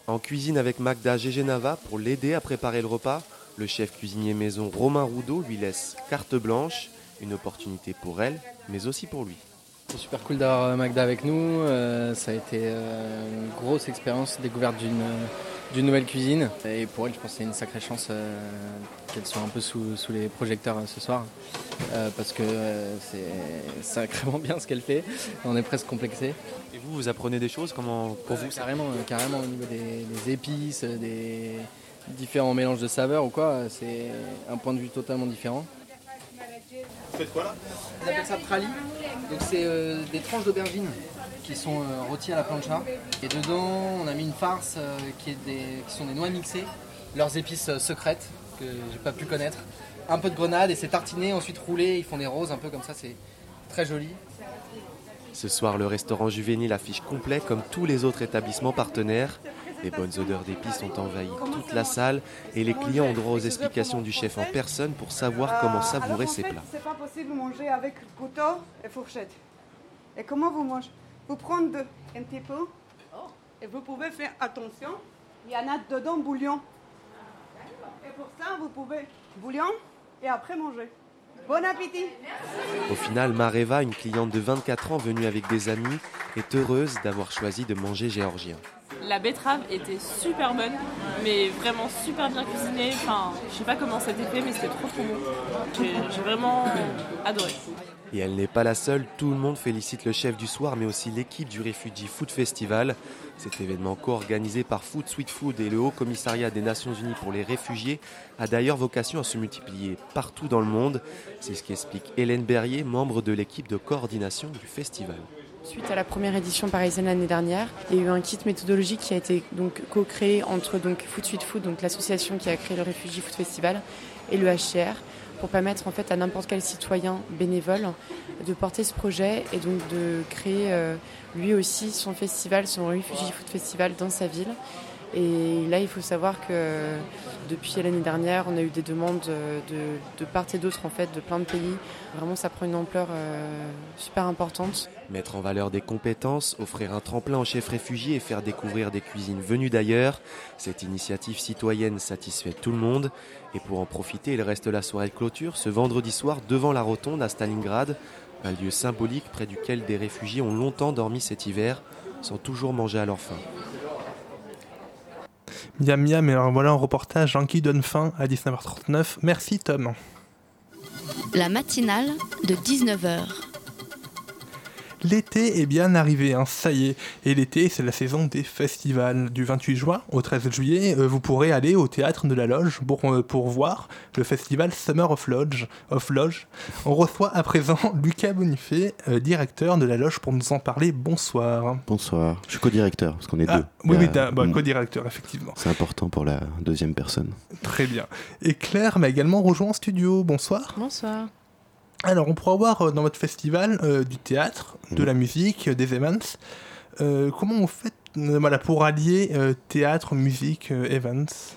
En cuisine avec Magda Gegenava pour l'aider à préparer le repas, le chef cuisinier maison Romain Roudot lui laisse carte blanche, une opportunité pour elle, mais aussi pour lui. C'est super cool d'avoir euh, Magda avec nous. Euh, ça a été euh, une grosse expérience, découverte d'une nouvelle cuisine. Et pour elle, je pense que c'est une sacrée chance qu'elle soit un peu sous, les projecteurs ce soir. parce que c'est sacrément bien ce qu'elle fait. On est presque complexé. Et vous, vous apprenez des choses Comment pour vous Carrément, carrément au niveau des, des épices, des différents mélanges de saveurs ou quoi. C'est un point de vue totalement différent. Vous faites quoi là On appelle ça trali. Donc c'est euh, des tranches d'aubergines qui sont euh, rôties à la plancha. Et dedans, on a mis une farce euh, qui, est des, qui sont des noix mixées, leurs épices secrètes que j'ai pas pu connaître. Un peu de grenade et c'est tartiné, ensuite roulé. Ils font des roses un peu comme ça, c'est très joli. Ce soir, le restaurant Juvénile affiche complet comme tous les autres établissements partenaires. Les bonnes odeurs d'épices ont envahi toute la salle et les clients ont droit aux explications du chef en personne pour savoir comment savourer ses plats. C'est pas possible de manger avec couteau et fourchette. Et comment vous mangez? Vous prenez un petit peu et vous pouvez faire attention. Il y en a dedans bouillon. Et pour ça, vous pouvez bouillon et après manger. Bon appétit Au final, Mareva, une cliente de 24 ans venue avec des amis, est heureuse d'avoir choisi de manger géorgien. La betterave était super bonne, mais vraiment super bien cuisinée. Enfin, je sais pas comment été fait, mais c'était trop trop bon. J'ai vraiment adoré. Et elle n'est pas la seule, tout le monde félicite le chef du soir, mais aussi l'équipe du Refugee Food Festival. Cet événement co-organisé par Food Sweet Food et le Haut Commissariat des Nations Unies pour les réfugiés a d'ailleurs vocation à se multiplier partout dans le monde. C'est ce qu'explique Hélène Berrier, membre de l'équipe de coordination du festival. Suite à la première édition parisienne l'année dernière, il y a eu un kit méthodologique qui a été donc co-créé entre donc Food Sweet Food, donc l'association qui a créé le Refugee Food Festival, et le HCR pour permettre en fait à n'importe quel citoyen bénévole de porter ce projet et donc de créer euh, lui aussi son festival, son Refugee Food Festival dans sa ville. Et là, il faut savoir que depuis l'année dernière, on a eu des demandes de, de part et d'autre, en fait, de plein de pays. Vraiment, ça prend une ampleur euh, super importante. Mettre en valeur des compétences, offrir un tremplin aux chefs réfugiés et faire découvrir des cuisines venues d'ailleurs, cette initiative citoyenne satisfait tout le monde. Et pour en profiter, il reste la soirée de clôture ce vendredi soir devant la rotonde à Stalingrad, un lieu symbolique près duquel des réfugiés ont longtemps dormi cet hiver sans toujours manger à leur faim. Miam miam, mais alors voilà un reportage hein, qui donne fin à 19h39. Merci Tom. La matinale de 19h. L'été est bien arrivé, hein, ça y est. Et l'été, c'est la saison des festivals. Du 28 juin au 13 juillet, euh, vous pourrez aller au théâtre de la Loge pour, euh, pour voir le festival Summer of Lodge. Of Lodge. On reçoit à présent Lucas Bonifay, euh, directeur de la Loge, pour nous en parler. Bonsoir. Bonsoir. Je suis co-directeur, parce qu'on est Ah, deux. oui, oui, bah, co-directeur, effectivement. C'est important pour la deuxième personne. Très bien. Et Claire m'a également rejoint en studio. Bonsoir. Bonsoir. Alors, on pourra voir euh, dans votre festival euh, du théâtre, de la musique, euh, des events. Euh, comment on fait voilà, pour allier euh, théâtre, musique, events?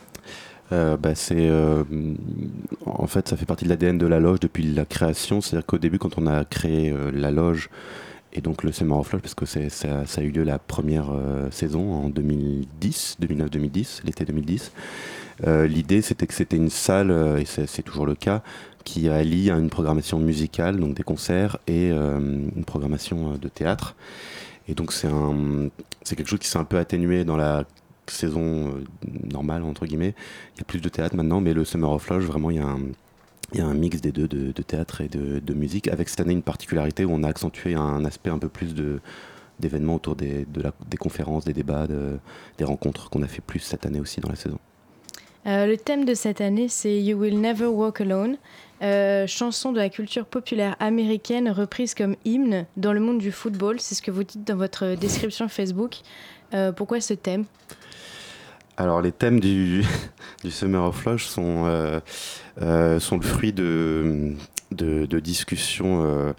Euh, bah, c'est euh, en fait ça fait partie de l'ADN de la loge depuis la création. C'est à dire qu'au début quand on a créé euh, la loge et donc le Summer of Lodge parce que ça, ça a eu lieu la première saison en 2010 2009-2010 l'été 2010 euh, l'idée c'était que c'était une salle et c'est toujours le cas qui allie une programmation musicale donc des concerts et euh, une programmation euh, de théâtre et donc c'est quelque chose qui s'est un peu atténué dans la saison euh, normale entre guillemets. Il y a plus de théâtre maintenant, mais le Summer of Lodge, vraiment, il y a un, il y a un mix des deux, de, théâtre et de, musique, avec cette année une particularité où on a accentué un aspect un peu plus d'événements autour des, des conférences, des débats, de- des rencontres qu'on a fait plus cette année aussi dans la saison. Le thème de cette année, c'est You Will Never Walk Alone, euh, chanson de la culture populaire américaine reprise comme hymne dans le monde du football. C'est ce que vous dites dans votre description Facebook. Euh, pourquoi ce thème? Alors les thèmes du, du Summer of Lodge sont, euh, euh, sont le fruit de, de, de discussions euh,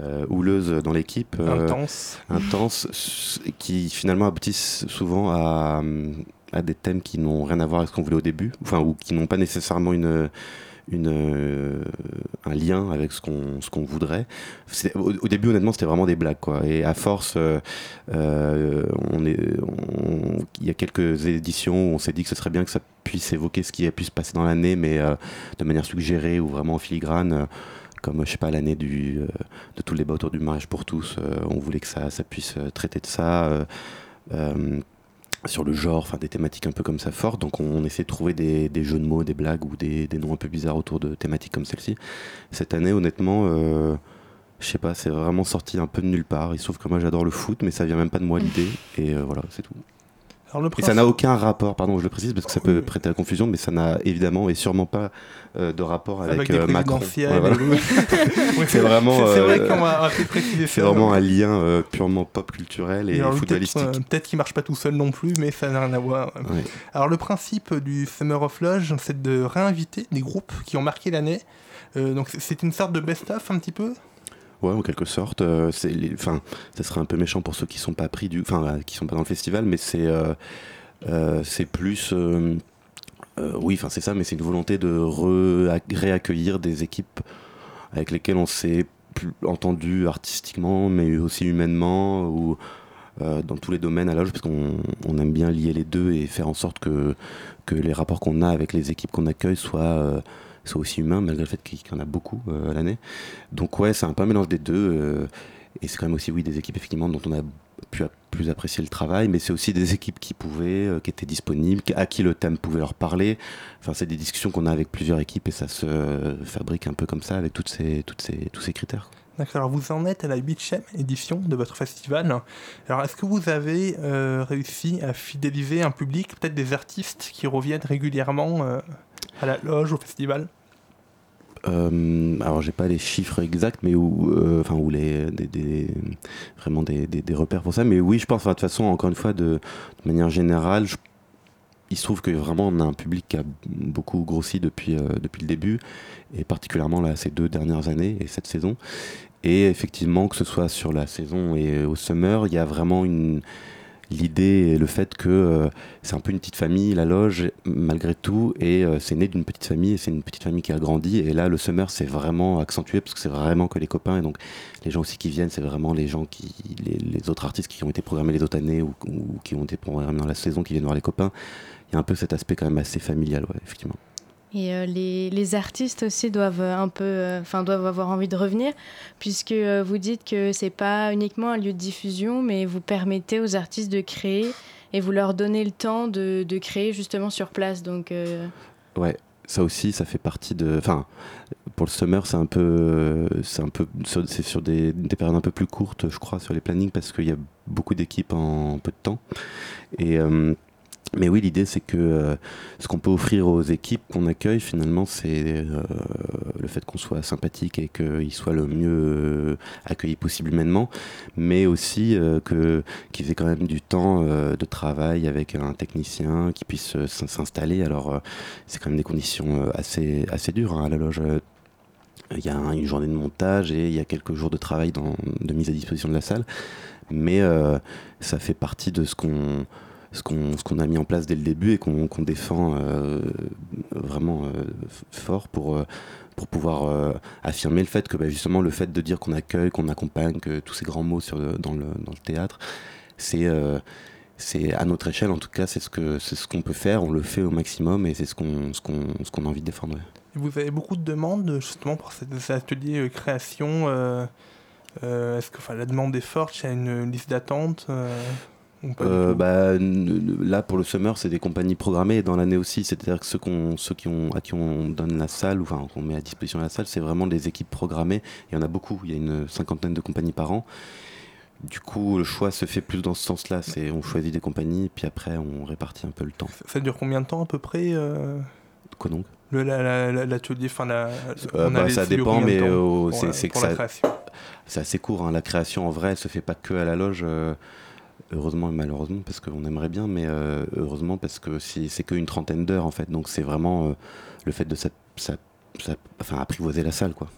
euh, houleuses dans l'équipe. euh, Intenses. intenses, s- qui finalement aboutissent souvent à, à des thèmes qui n'ont rien à voir avec ce qu'on voulait au début, enfin, ou qui n'ont pas nécessairement une, euh, un lien avec ce qu'on ce qu'on voudrait. Au, début, honnêtement, c'était vraiment des blagues, quoi. Et à force, euh, euh, on est, il y a quelques éditions où on s'est dit que ce serait bien que ça puisse évoquer ce qui a pu se passer dans l'année, mais de manière suggérée ou vraiment en filigrane. comme je sais pas l'année du de tous les débats autour du mariage pour tous on voulait que ça ça puisse traiter de ça sur le genre, enfin des thématiques un peu comme ça fortes. Donc on, essaie de trouver des, jeux de mots, des blagues ou des, noms un peu bizarres autour de thématiques comme celle-ci. Cette année, honnêtement, euh, je sais pas, c'est vraiment sorti un peu de nulle part. Il que moi j'adore le foot, mais ça vient même pas de moi l'idée. Et euh, voilà, c'est tout. Et ça n'a aucun rapport, pardon, je le précise parce que ça peut prêter à confusion, mais ça n'a évidemment et sûrement pas euh, de rapport avec, Avec des euh, Macron. Ouais, voilà. c'est vraiment, vrai euh, c'est vraiment un lien purement pop culturel et footballistique. Peut-être qu'il marche pas tout seul non plus, mais ça n'a rien à voir. Alors le principe du Summer of Lodge, c'est de réinviter des groupes qui ont marqué l'année. Donc c'est une sorte de best-of un petit peu? En quelque sorte. euh, enfin, ça serait un peu méchant pour ceux qui sont pas pris enfin, euh, qui sont pas dans le festival, mais c'est, euh, c'est plus, oui, c'est ça, mais c'est une volonté de réaccueillir des équipes avec lesquelles on s'est entendu artistiquement, mais aussi humainement ou dans tous les domaines à la loge, parce qu'on on aime bien lier les deux et faire en sorte que que les rapports qu'on a avec les équipes qu'on accueille soient soient aussi humains, malgré le fait qu'il y en a beaucoup euh, à l'année. Donc ouais, c'est un peu un mélange des deux. euh, et c'est quand même aussi, oui, des équipes effectivement dont on a pu plus apprécier le travail, mais c'est aussi des équipes qui pouvaient, euh, qui étaient disponibles, à qui le thème pouvait leur parler. Enfin, c'est des discussions qu'on a avec plusieurs équipes et ça se fabrique un peu comme ça avec toutes ces, toutes ces, tous ces critères. D'accord, alors vous en êtes à la huitième édition de votre festival. Alors est-ce que vous avez réussi à fidéliser un public, peut-être des artistes qui reviennent régulièrement à la loge, au festival? Euh, alors j'ai pas les chiffres exacts, mais où, euh, où les, vraiment des, repères pour ça. Mais oui, je pense de toute façon, encore une fois, de, manière générale, il se trouve que vraiment on a un public qui a beaucoup grossi depuis euh, depuis le début, et particulièrement là ces deux dernières années et cette saison. Et effectivement, que ce soit sur la saison et au summer, il y a vraiment une l'idée et le fait que euh, c'est un peu une petite famille, la loge, malgré tout, et euh, c'est né d'une petite famille, et c'est une petite famille qui a grandi, et là, le summer, c'est vraiment accentué, parce que c'est vraiment que les copains, et donc les gens aussi qui viennent, c'est vraiment les gens qui, les, autres artistes qui ont été programmés les autres années, ou, qui ont été programmés dans la saison, qui viennent voir les copains. Il y a un peu cet aspect quand même assez familial, effectivement. Et euh, les, les, artistes aussi doivent un peu, enfin doivent avoir envie de revenir, puisque euh, vous dites que c'est pas uniquement un lieu de diffusion, mais vous permettez aux artistes de créer et vous leur donnez le temps de, de créer justement sur place. Donc euh... ouais, ça aussi, ça fait partie de. Enfin, pour le summer, c'est un peu, c'est un peu, c'est sur des, des, périodes un peu plus courtes, je crois, sur les plannings, parce qu'il y a beaucoup d'équipes en peu de temps. Et euh, mais oui, l'idée, c'est que euh, ce qu'on peut offrir aux équipes qu'on accueille, finalement, c'est euh, le fait qu'on soit sympathique et qu'ils soient le mieux euh, accueillis possible humainement, mais aussi que, qu'ils aient quand même du temps de travail avec un technicien qui puisse s'installer. Alors, c'est quand même des conditions assez, assez dures hein, à la loge. Il y a une journée de montage et il y a quelques jours de travail dans, de mise à disposition de la salle, mais ça fait partie de ce qu'on ce qu'on qu'on a mis en place dès le début et qu'on qu'on défend euh, vraiment euh, fort pour, euh, pour pouvoir affirmer le fait que bah, justement le fait de dire qu'on accueille, qu'on accompagne, que tous ces grands mots sur, dans, le, dans le théâtre, c'est c'est à notre échelle en tout cas, c'est ce c'est ce qu'on peut faire, on le fait au maximum et c'est ce qu'on ce qu'on qu'on a envie de défendre. Vous avez beaucoup de demandes justement pour ces ateliers création. Est-ce que enfin, la demande est forte? Il y a une liste d'attente bah, là pour le summer c'est des compagnies programmées. Et dans l'année aussi c'est-à-dire que ceux, qu ceux qui ont, à qui on donne la salle enfin qu'on met à disposition la salle c'est vraiment des équipes programmées. Il y en a beaucoup. Il y a une cinquantaine de compagnies par an. Du coup le choix se fait plus dans ce sens là c'est on choisit des compagnies puis après on répartit un peu le temps. Ça, ça dure combien de temps à peu près euh... quoi donc? l'atelier enfin la, euh, bah, ça dépend mais euh, c'est que ça c'est assez court hein. la création en vrai elle se fait pas que à la loge euh, heureusement et malheureusement parce qu'on aimerait bien mais euh, heureusement parce que c'est qu'une trentaine d'heures en fait. Donc c'est vraiment euh, le fait de ça, ça, ça, enfin, apprivoiser la salle quoi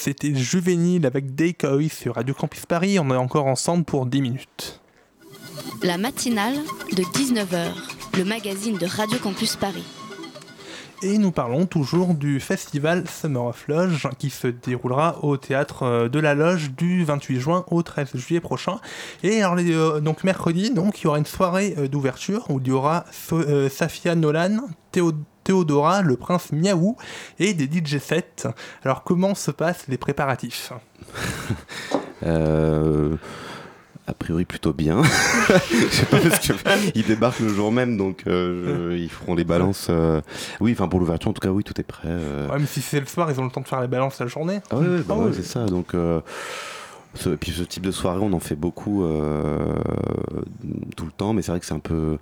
c'était Juvénile avec Decoy sur Radio Campus Paris. On est encore ensemble pour 10 minutes. La matinale de 19h, le magazine de Radio Campus Paris. Et nous parlons toujours du festival Summer of Lodge qui se déroulera au théâtre euh, de la Loge du 28 juin au 13 juillet prochain. Et alors, euh, donc mercredi, donc, il y aura une soirée euh, d'ouverture où il y aura So- euh, Safia Nolan, Théo- Théodora, le prince Miaou et des DJ sets. Alors comment se passent les préparatifs? Euh, a priori plutôt bien. Je sais pas parce que ils débarquent le jour même, donc euh, je- ils feront les balances. euh, Oui, enfin pour l'ouverture en tout cas, oui, tout est prêt. euh. Ouais, mais si c'est le soir, ils ont le temps de faire les balances la journée. Ah ouais, ouais, bah Ah ouais, c'est ça. Donc, ce, et puis ce type de soirée, on en fait beaucoup tout le temps, mais c'est vrai que c'est un peu.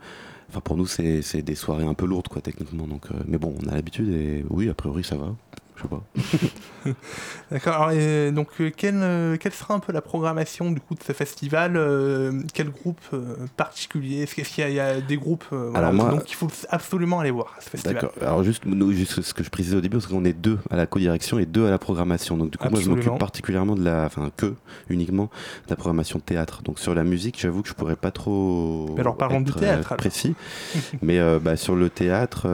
Enfin, pour nous, c'est des soirées un peu lourdes, quoi, techniquement. Donc, euh, mais bon, on a l'habitude et oui, a priori, ça va. Je sais pas. D'accord. Alors, euh, donc, quelle, euh, quelle sera un peu la programmation du coup de ce festival euh, Quel groupe euh, particulier? Est-ce qu'il y, a- il y a des groupes voilà, Alors moi- donc il faut absolument aller voir ce festival D'accord. Alors juste, nous, juste ce que je précisais au début, parce qu'on est deux à la co-direction et deux à la programmation. Donc du coup, moi, je m'occupe particulièrement de la, enfin que uniquement de la programmation de théâtre. Donc sur la musique, j'avoue que je pourrais pas trop. Mais alors, parlons du être, théâtre, alors. précis. Mais bah, sur le théâtre.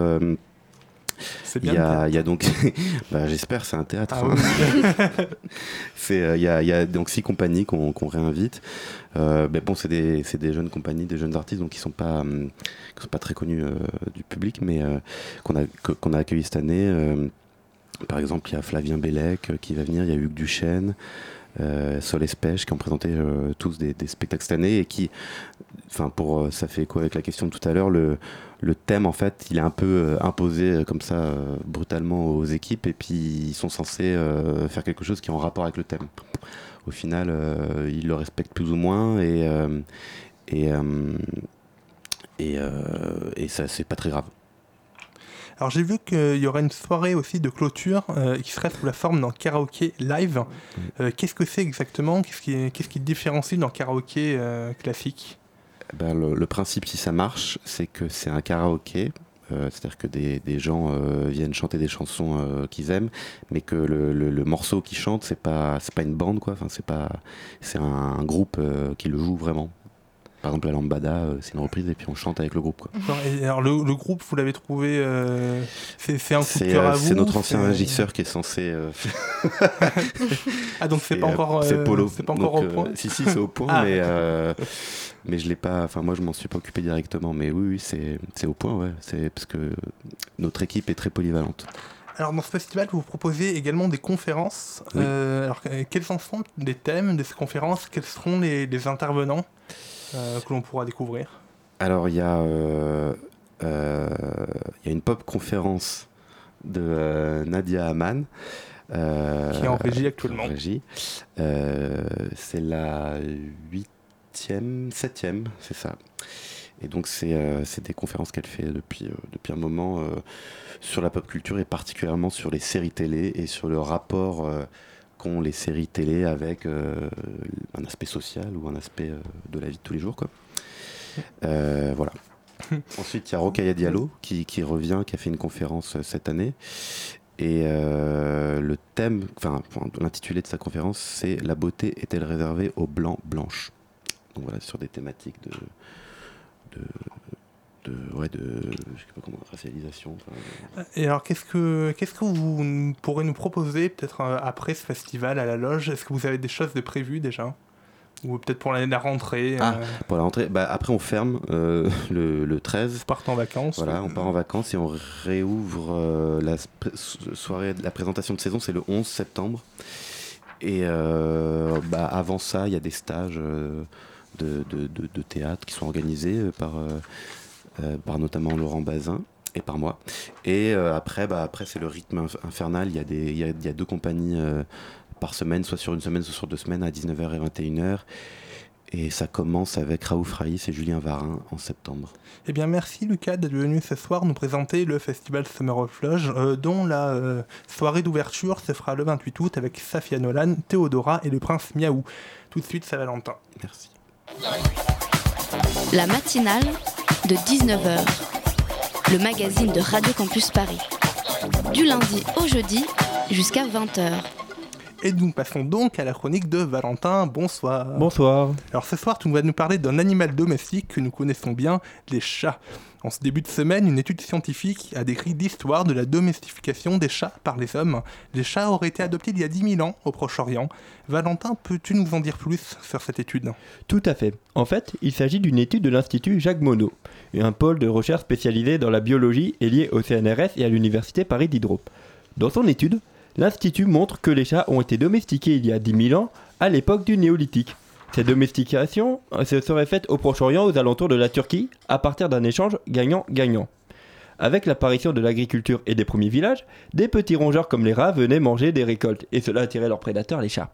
Euh, il y, a, théâtre. il y a donc, bah, j'espère, c'est un théâtre. Ah hein. oui. c'est, euh, il y, a, il y a donc six compagnies qu'on qu'on réinvite. Euh, mais bon, c'est des, c'est des jeunes compagnies, des jeunes artistes, donc ils sont pas, hum, qui sont pas très connus euh, du public, mais euh, qu'on a, que- qu'on a accueillis cette année. Euh, par exemple, il y a Flavien Bellec euh, qui va venir, il y a Hugues Duchesne. Euh, Sol Espèche qui ont présenté euh, tous des, spectacles cette année et qui, enfin pour euh, ça fait écho avec la question de tout à l'heure, le, thème en fait il est un peu euh, imposé comme ça brutalement aux équipes et puis ils sont censés faire quelque chose qui est en rapport avec le thème. Au final, ils le respectent plus ou moins et et et, et ça c'est pas très grave. Alors j'ai vu qu'il y aurait une soirée aussi de clôture euh, qui serait sous la forme d'un karaoké live. Euh, qu'est-ce que c'est exactement? Qu'est-ce qui, qu'est-ce qui différencie d'un karaoké euh, classique? Ben, le, le principe, si ça marche, c'est que c'est un karaoké. C'est-à-dire que des, des gens viennent chanter des chansons qu'ils aiment, mais que le, le- le morceau qu'ils chantent, c'est pas c'est pas une bande quoi. Enfin, c'est pas c'est un, un groupe qui le joue vraiment. Par exemple, la lambada, euh, c'est une reprise et puis on chante avec le groupe quoi. D'accord. Et alors le, le groupe, vous l'avez trouvé euh, C'est un coup de cœur euh, à vous c'est notre ancien régisseur qui est censé. euh, Ah donc c'est pas encore. c'est Polo. C'est pas encore Donc, au point. si si c'est au point, Ah. mais mais je l'ai pas. Enfin moi je m'en suis pas occupé directement, mais oui oui c'est au point ouais. C'est parce que notre équipe est très polyvalente. Alors dans ce festival, vous proposez également des conférences. Oui. Euh, alors quels en sont les thèmes de ces conférences? Quels seront les, les intervenants? Que l'on pourra découvrir Alors, il y, a, euh, euh, y a une pop conférence de euh, Nadia Aman. euh, Qui est en régie actuellement. Euh, c'est la huitième, septième, c'est ça. Et donc, c'est euh, des conférences qu'elle fait depuis, euh, depuis un moment euh, sur la pop culture et particulièrement sur les séries télé et sur le rapport euh, qu'ont les séries télé avec euh, un aspect social ou un aspect euh, de la vie de tous les jours. Quoi. Euh, voilà. Ensuite, il y a Rokhaya Diallo qui, qui revient, qui a fait une conférence cette année. Et euh, le thème, enfin, enfin, l'intitulé de sa conférence, c'est La beauté est-elle réservée aux blancs blanches? Donc voilà, sur des thématiques de. de, de ouais, de. Je sais pas comment, racialisation. enfin, Et alors qu'est-ce que qu'est-ce que vous pourrez nous proposer peut-être euh, après ce festival à la loge? Est-ce que vous avez des choses de prévues déjà? Ou peut-être pour la, la rentrée Ah, euh, pour la rentrée, bah, après on ferme euh, le, le 13. Vous partez en vacances Voilà, on part en vacances et on réouvre euh, la soirée, la présentation de saison, c'est le 11 septembre. Et euh, bah, avant ça, il y a des stages euh, de, de- de- de théâtre qui sont organisés euh, par, euh, euh, par notamment Laurent Bazin et par moi. Et euh, après, bah, après c'est le rythme inf- infernal. Il y, a des, il, y a, il y a deux compagnies euh, par semaine, soit sur une semaine, soit sur deux semaines, à 19h et 21h. Et ça commence avec Raouf Raïs et Julien Varin en septembre. Eh bien, merci Lucas d'être venu ce soir nous présenter le festival Summer of Lodge, euh, dont la euh, soirée d'ouverture se fera le 28 août avec Safia Nolan, Théodora et le prince Miaou. Tout de suite, Saint-Valentin. Merci. La matinale de 19h, le magazine de Radio Campus Paris. Du lundi au jeudi jusqu'à 20h. Et nous passons donc à la chronique de Valentin. Bonsoir. Bonsoir. Alors ce soir, tu vas nous parler d'un animal domestique que nous connaissons bien, les chats. En ce début de semaine, une étude scientifique a décrit l'histoire de la domestication des chats par les hommes. Les chats auraient été adoptés il y a 10 000 ans au Proche-Orient. Valentin, peux-tu nous en dire plus sur cette étude? Tout à fait. En fait, il s'agit d'une étude de l'Institut Jacques Monod, un pôle de recherche spécialisé dans la biologie et lié au CNRS et à l'Université Paris Diderot. Dans son étude, l'Institut montre que les chats ont été domestiqués il y a 10 000 ans, à l'époque du néolithique. Cette domestication euh, se serait faite au Proche-Orient aux alentours de la Turquie à partir d'un échange gagnant-gagnant. Avec l'apparition de l'agriculture et des premiers villages, des petits rongeurs comme les rats venaient manger des récoltes et cela attirait leurs prédateurs, les chats.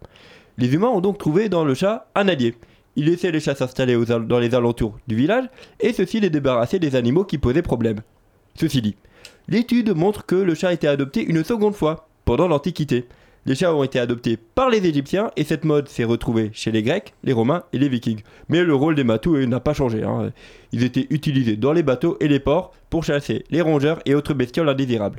Les humains ont donc trouvé dans le chat un allié. Ils laissaient les chats s'installer dans les alentours du village et ceci les débarrassait des animaux qui posaient problème. Ceci dit, l'étude montre que le chat a été adopté une seconde fois, pendant l'Antiquité. Les chats ont été adoptés par les Égyptiens et cette mode s'est retrouvée chez les Grecs, les Romains et les Vikings. Mais le rôle des matous n'a pas changé. hein. Ils étaient utilisés dans les bateaux et les ports pour chasser les rongeurs et autres bestioles indésirables.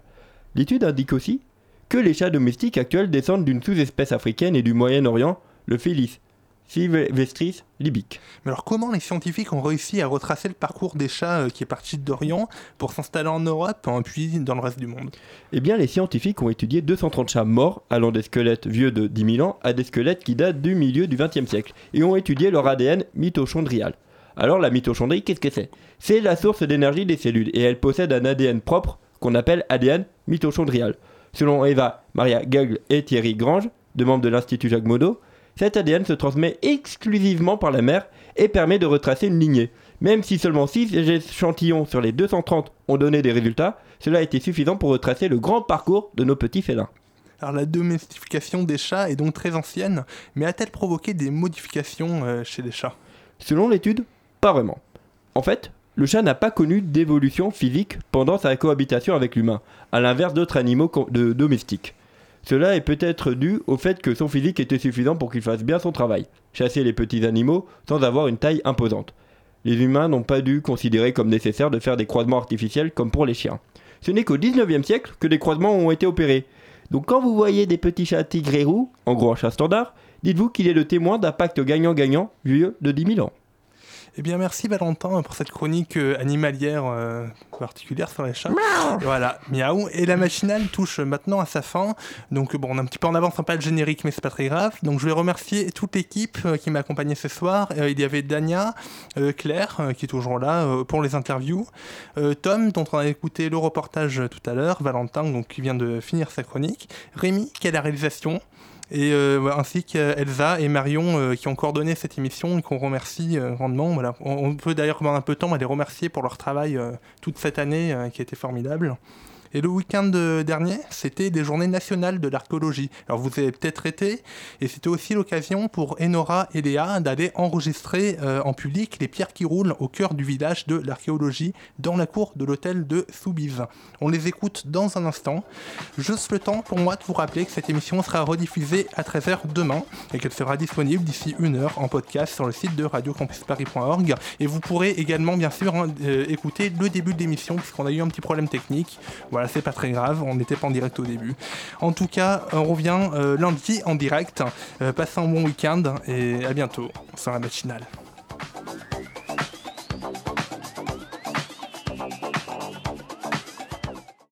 L'étude indique aussi que les chats domestiques actuels descendent d'une sous-espèce africaine et du Moyen-Orient, le Felis Sylvestris libique. Mais alors comment les scientifiques ont réussi à retracer le parcours des chats euh, qui est parti d'Orient pour s'installer en Europe puis dans le reste du monde? Eh bien, les scientifiques ont étudié 230 chats morts, allant des squelettes vieux de 10 000 ans à des squelettes qui datent du milieu du XXe siècle, et ont étudié leur ADN mitochondrial. Alors, la mitochondrie, qu'est-ce que c'est? C'est la source d'énergie des cellules, et elle possède un ADN propre qu'on appelle ADN mitochondrial. Selon Eva, Maria Gagl et Thierry Grange, deux membres de l'Institut Jacques Monod, cet ADN se transmet exclusivement par la mère et permet de retracer une lignée. Même si seulement 6 échantillons sur les 230 ont donné des résultats, cela a été suffisant pour retracer le grand parcours de nos petits félins. Alors la domestication des chats est donc très ancienne, mais a-t-elle provoqué des modifications euh, chez les chats? Selon l'étude, pas vraiment. En fait, le chat n'a pas connu d'évolution physique pendant sa cohabitation avec l'humain, à l'inverse d'autres animaux de domestiques. Cela est peut-être dû au fait que son physique était suffisant pour qu'il fasse bien son travail, chasser les petits animaux sans avoir une taille imposante. Les humains n'ont pas dû considérer comme nécessaire de faire des croisements artificiels comme pour les chiens. Ce n'est qu'au 19e siècle que des croisements ont été opérés. Donc quand vous voyez des petits chats tigres et roux, en gros un chat standard, dites-vous qu'il est le témoin d'un pacte gagnant-gagnant vieux de 10 000 ans. Eh bien, merci Valentin pour cette chronique euh, animalière euh, particulière sur les chats. Voilà, miaou. Et la machinale touche maintenant à sa fin. Donc, bon, on a un petit peu en avance, pas le générique, mais c'est pas très grave. Donc, je vais remercier toute l'équipe euh, qui m'a accompagné ce soir. Euh, il y avait Dania, euh, Claire, qui est toujours là pour les interviews, Tom, dont on a écouté le reportage tout à l'heure, Valentin, donc qui vient de finir sa chronique, Rémi, qui est la réalisation? Et euh, ainsi qu'Elsa et Marion euh, qui ont coordonné cette émission et qu'on remercie euh, grandement. Voilà. On, peut d'ailleurs pendant un peu de temps les remercier pour leur travail toute cette année qui a été formidable. Et le week-end euh, dernier, c'était des journées nationales de l'archéologie. Alors vous avez peut-être été, et c'était aussi l'occasion pour Enora et Léa d'aller enregistrer euh, en public les pierres qui roulent au cœur du village de l'archéologie dans la cour de l'hôtel de Soubise. On les écoute dans un instant. Juste le temps pour moi de vous rappeler que cette émission sera rediffusée à 13h demain et qu'elle sera disponible d'ici une heure en podcast sur le site de radiocampusparis.org. Et vous pourrez également bien sûr hein, euh, écouter le début de l'émission puisqu'on a eu un petit problème technique voilà, c'est pas très grave, on n'était pas en direct au début. En tout cas, on revient euh, lundi en direct. Euh, passez un bon week-end et à bientôt sur la matinale.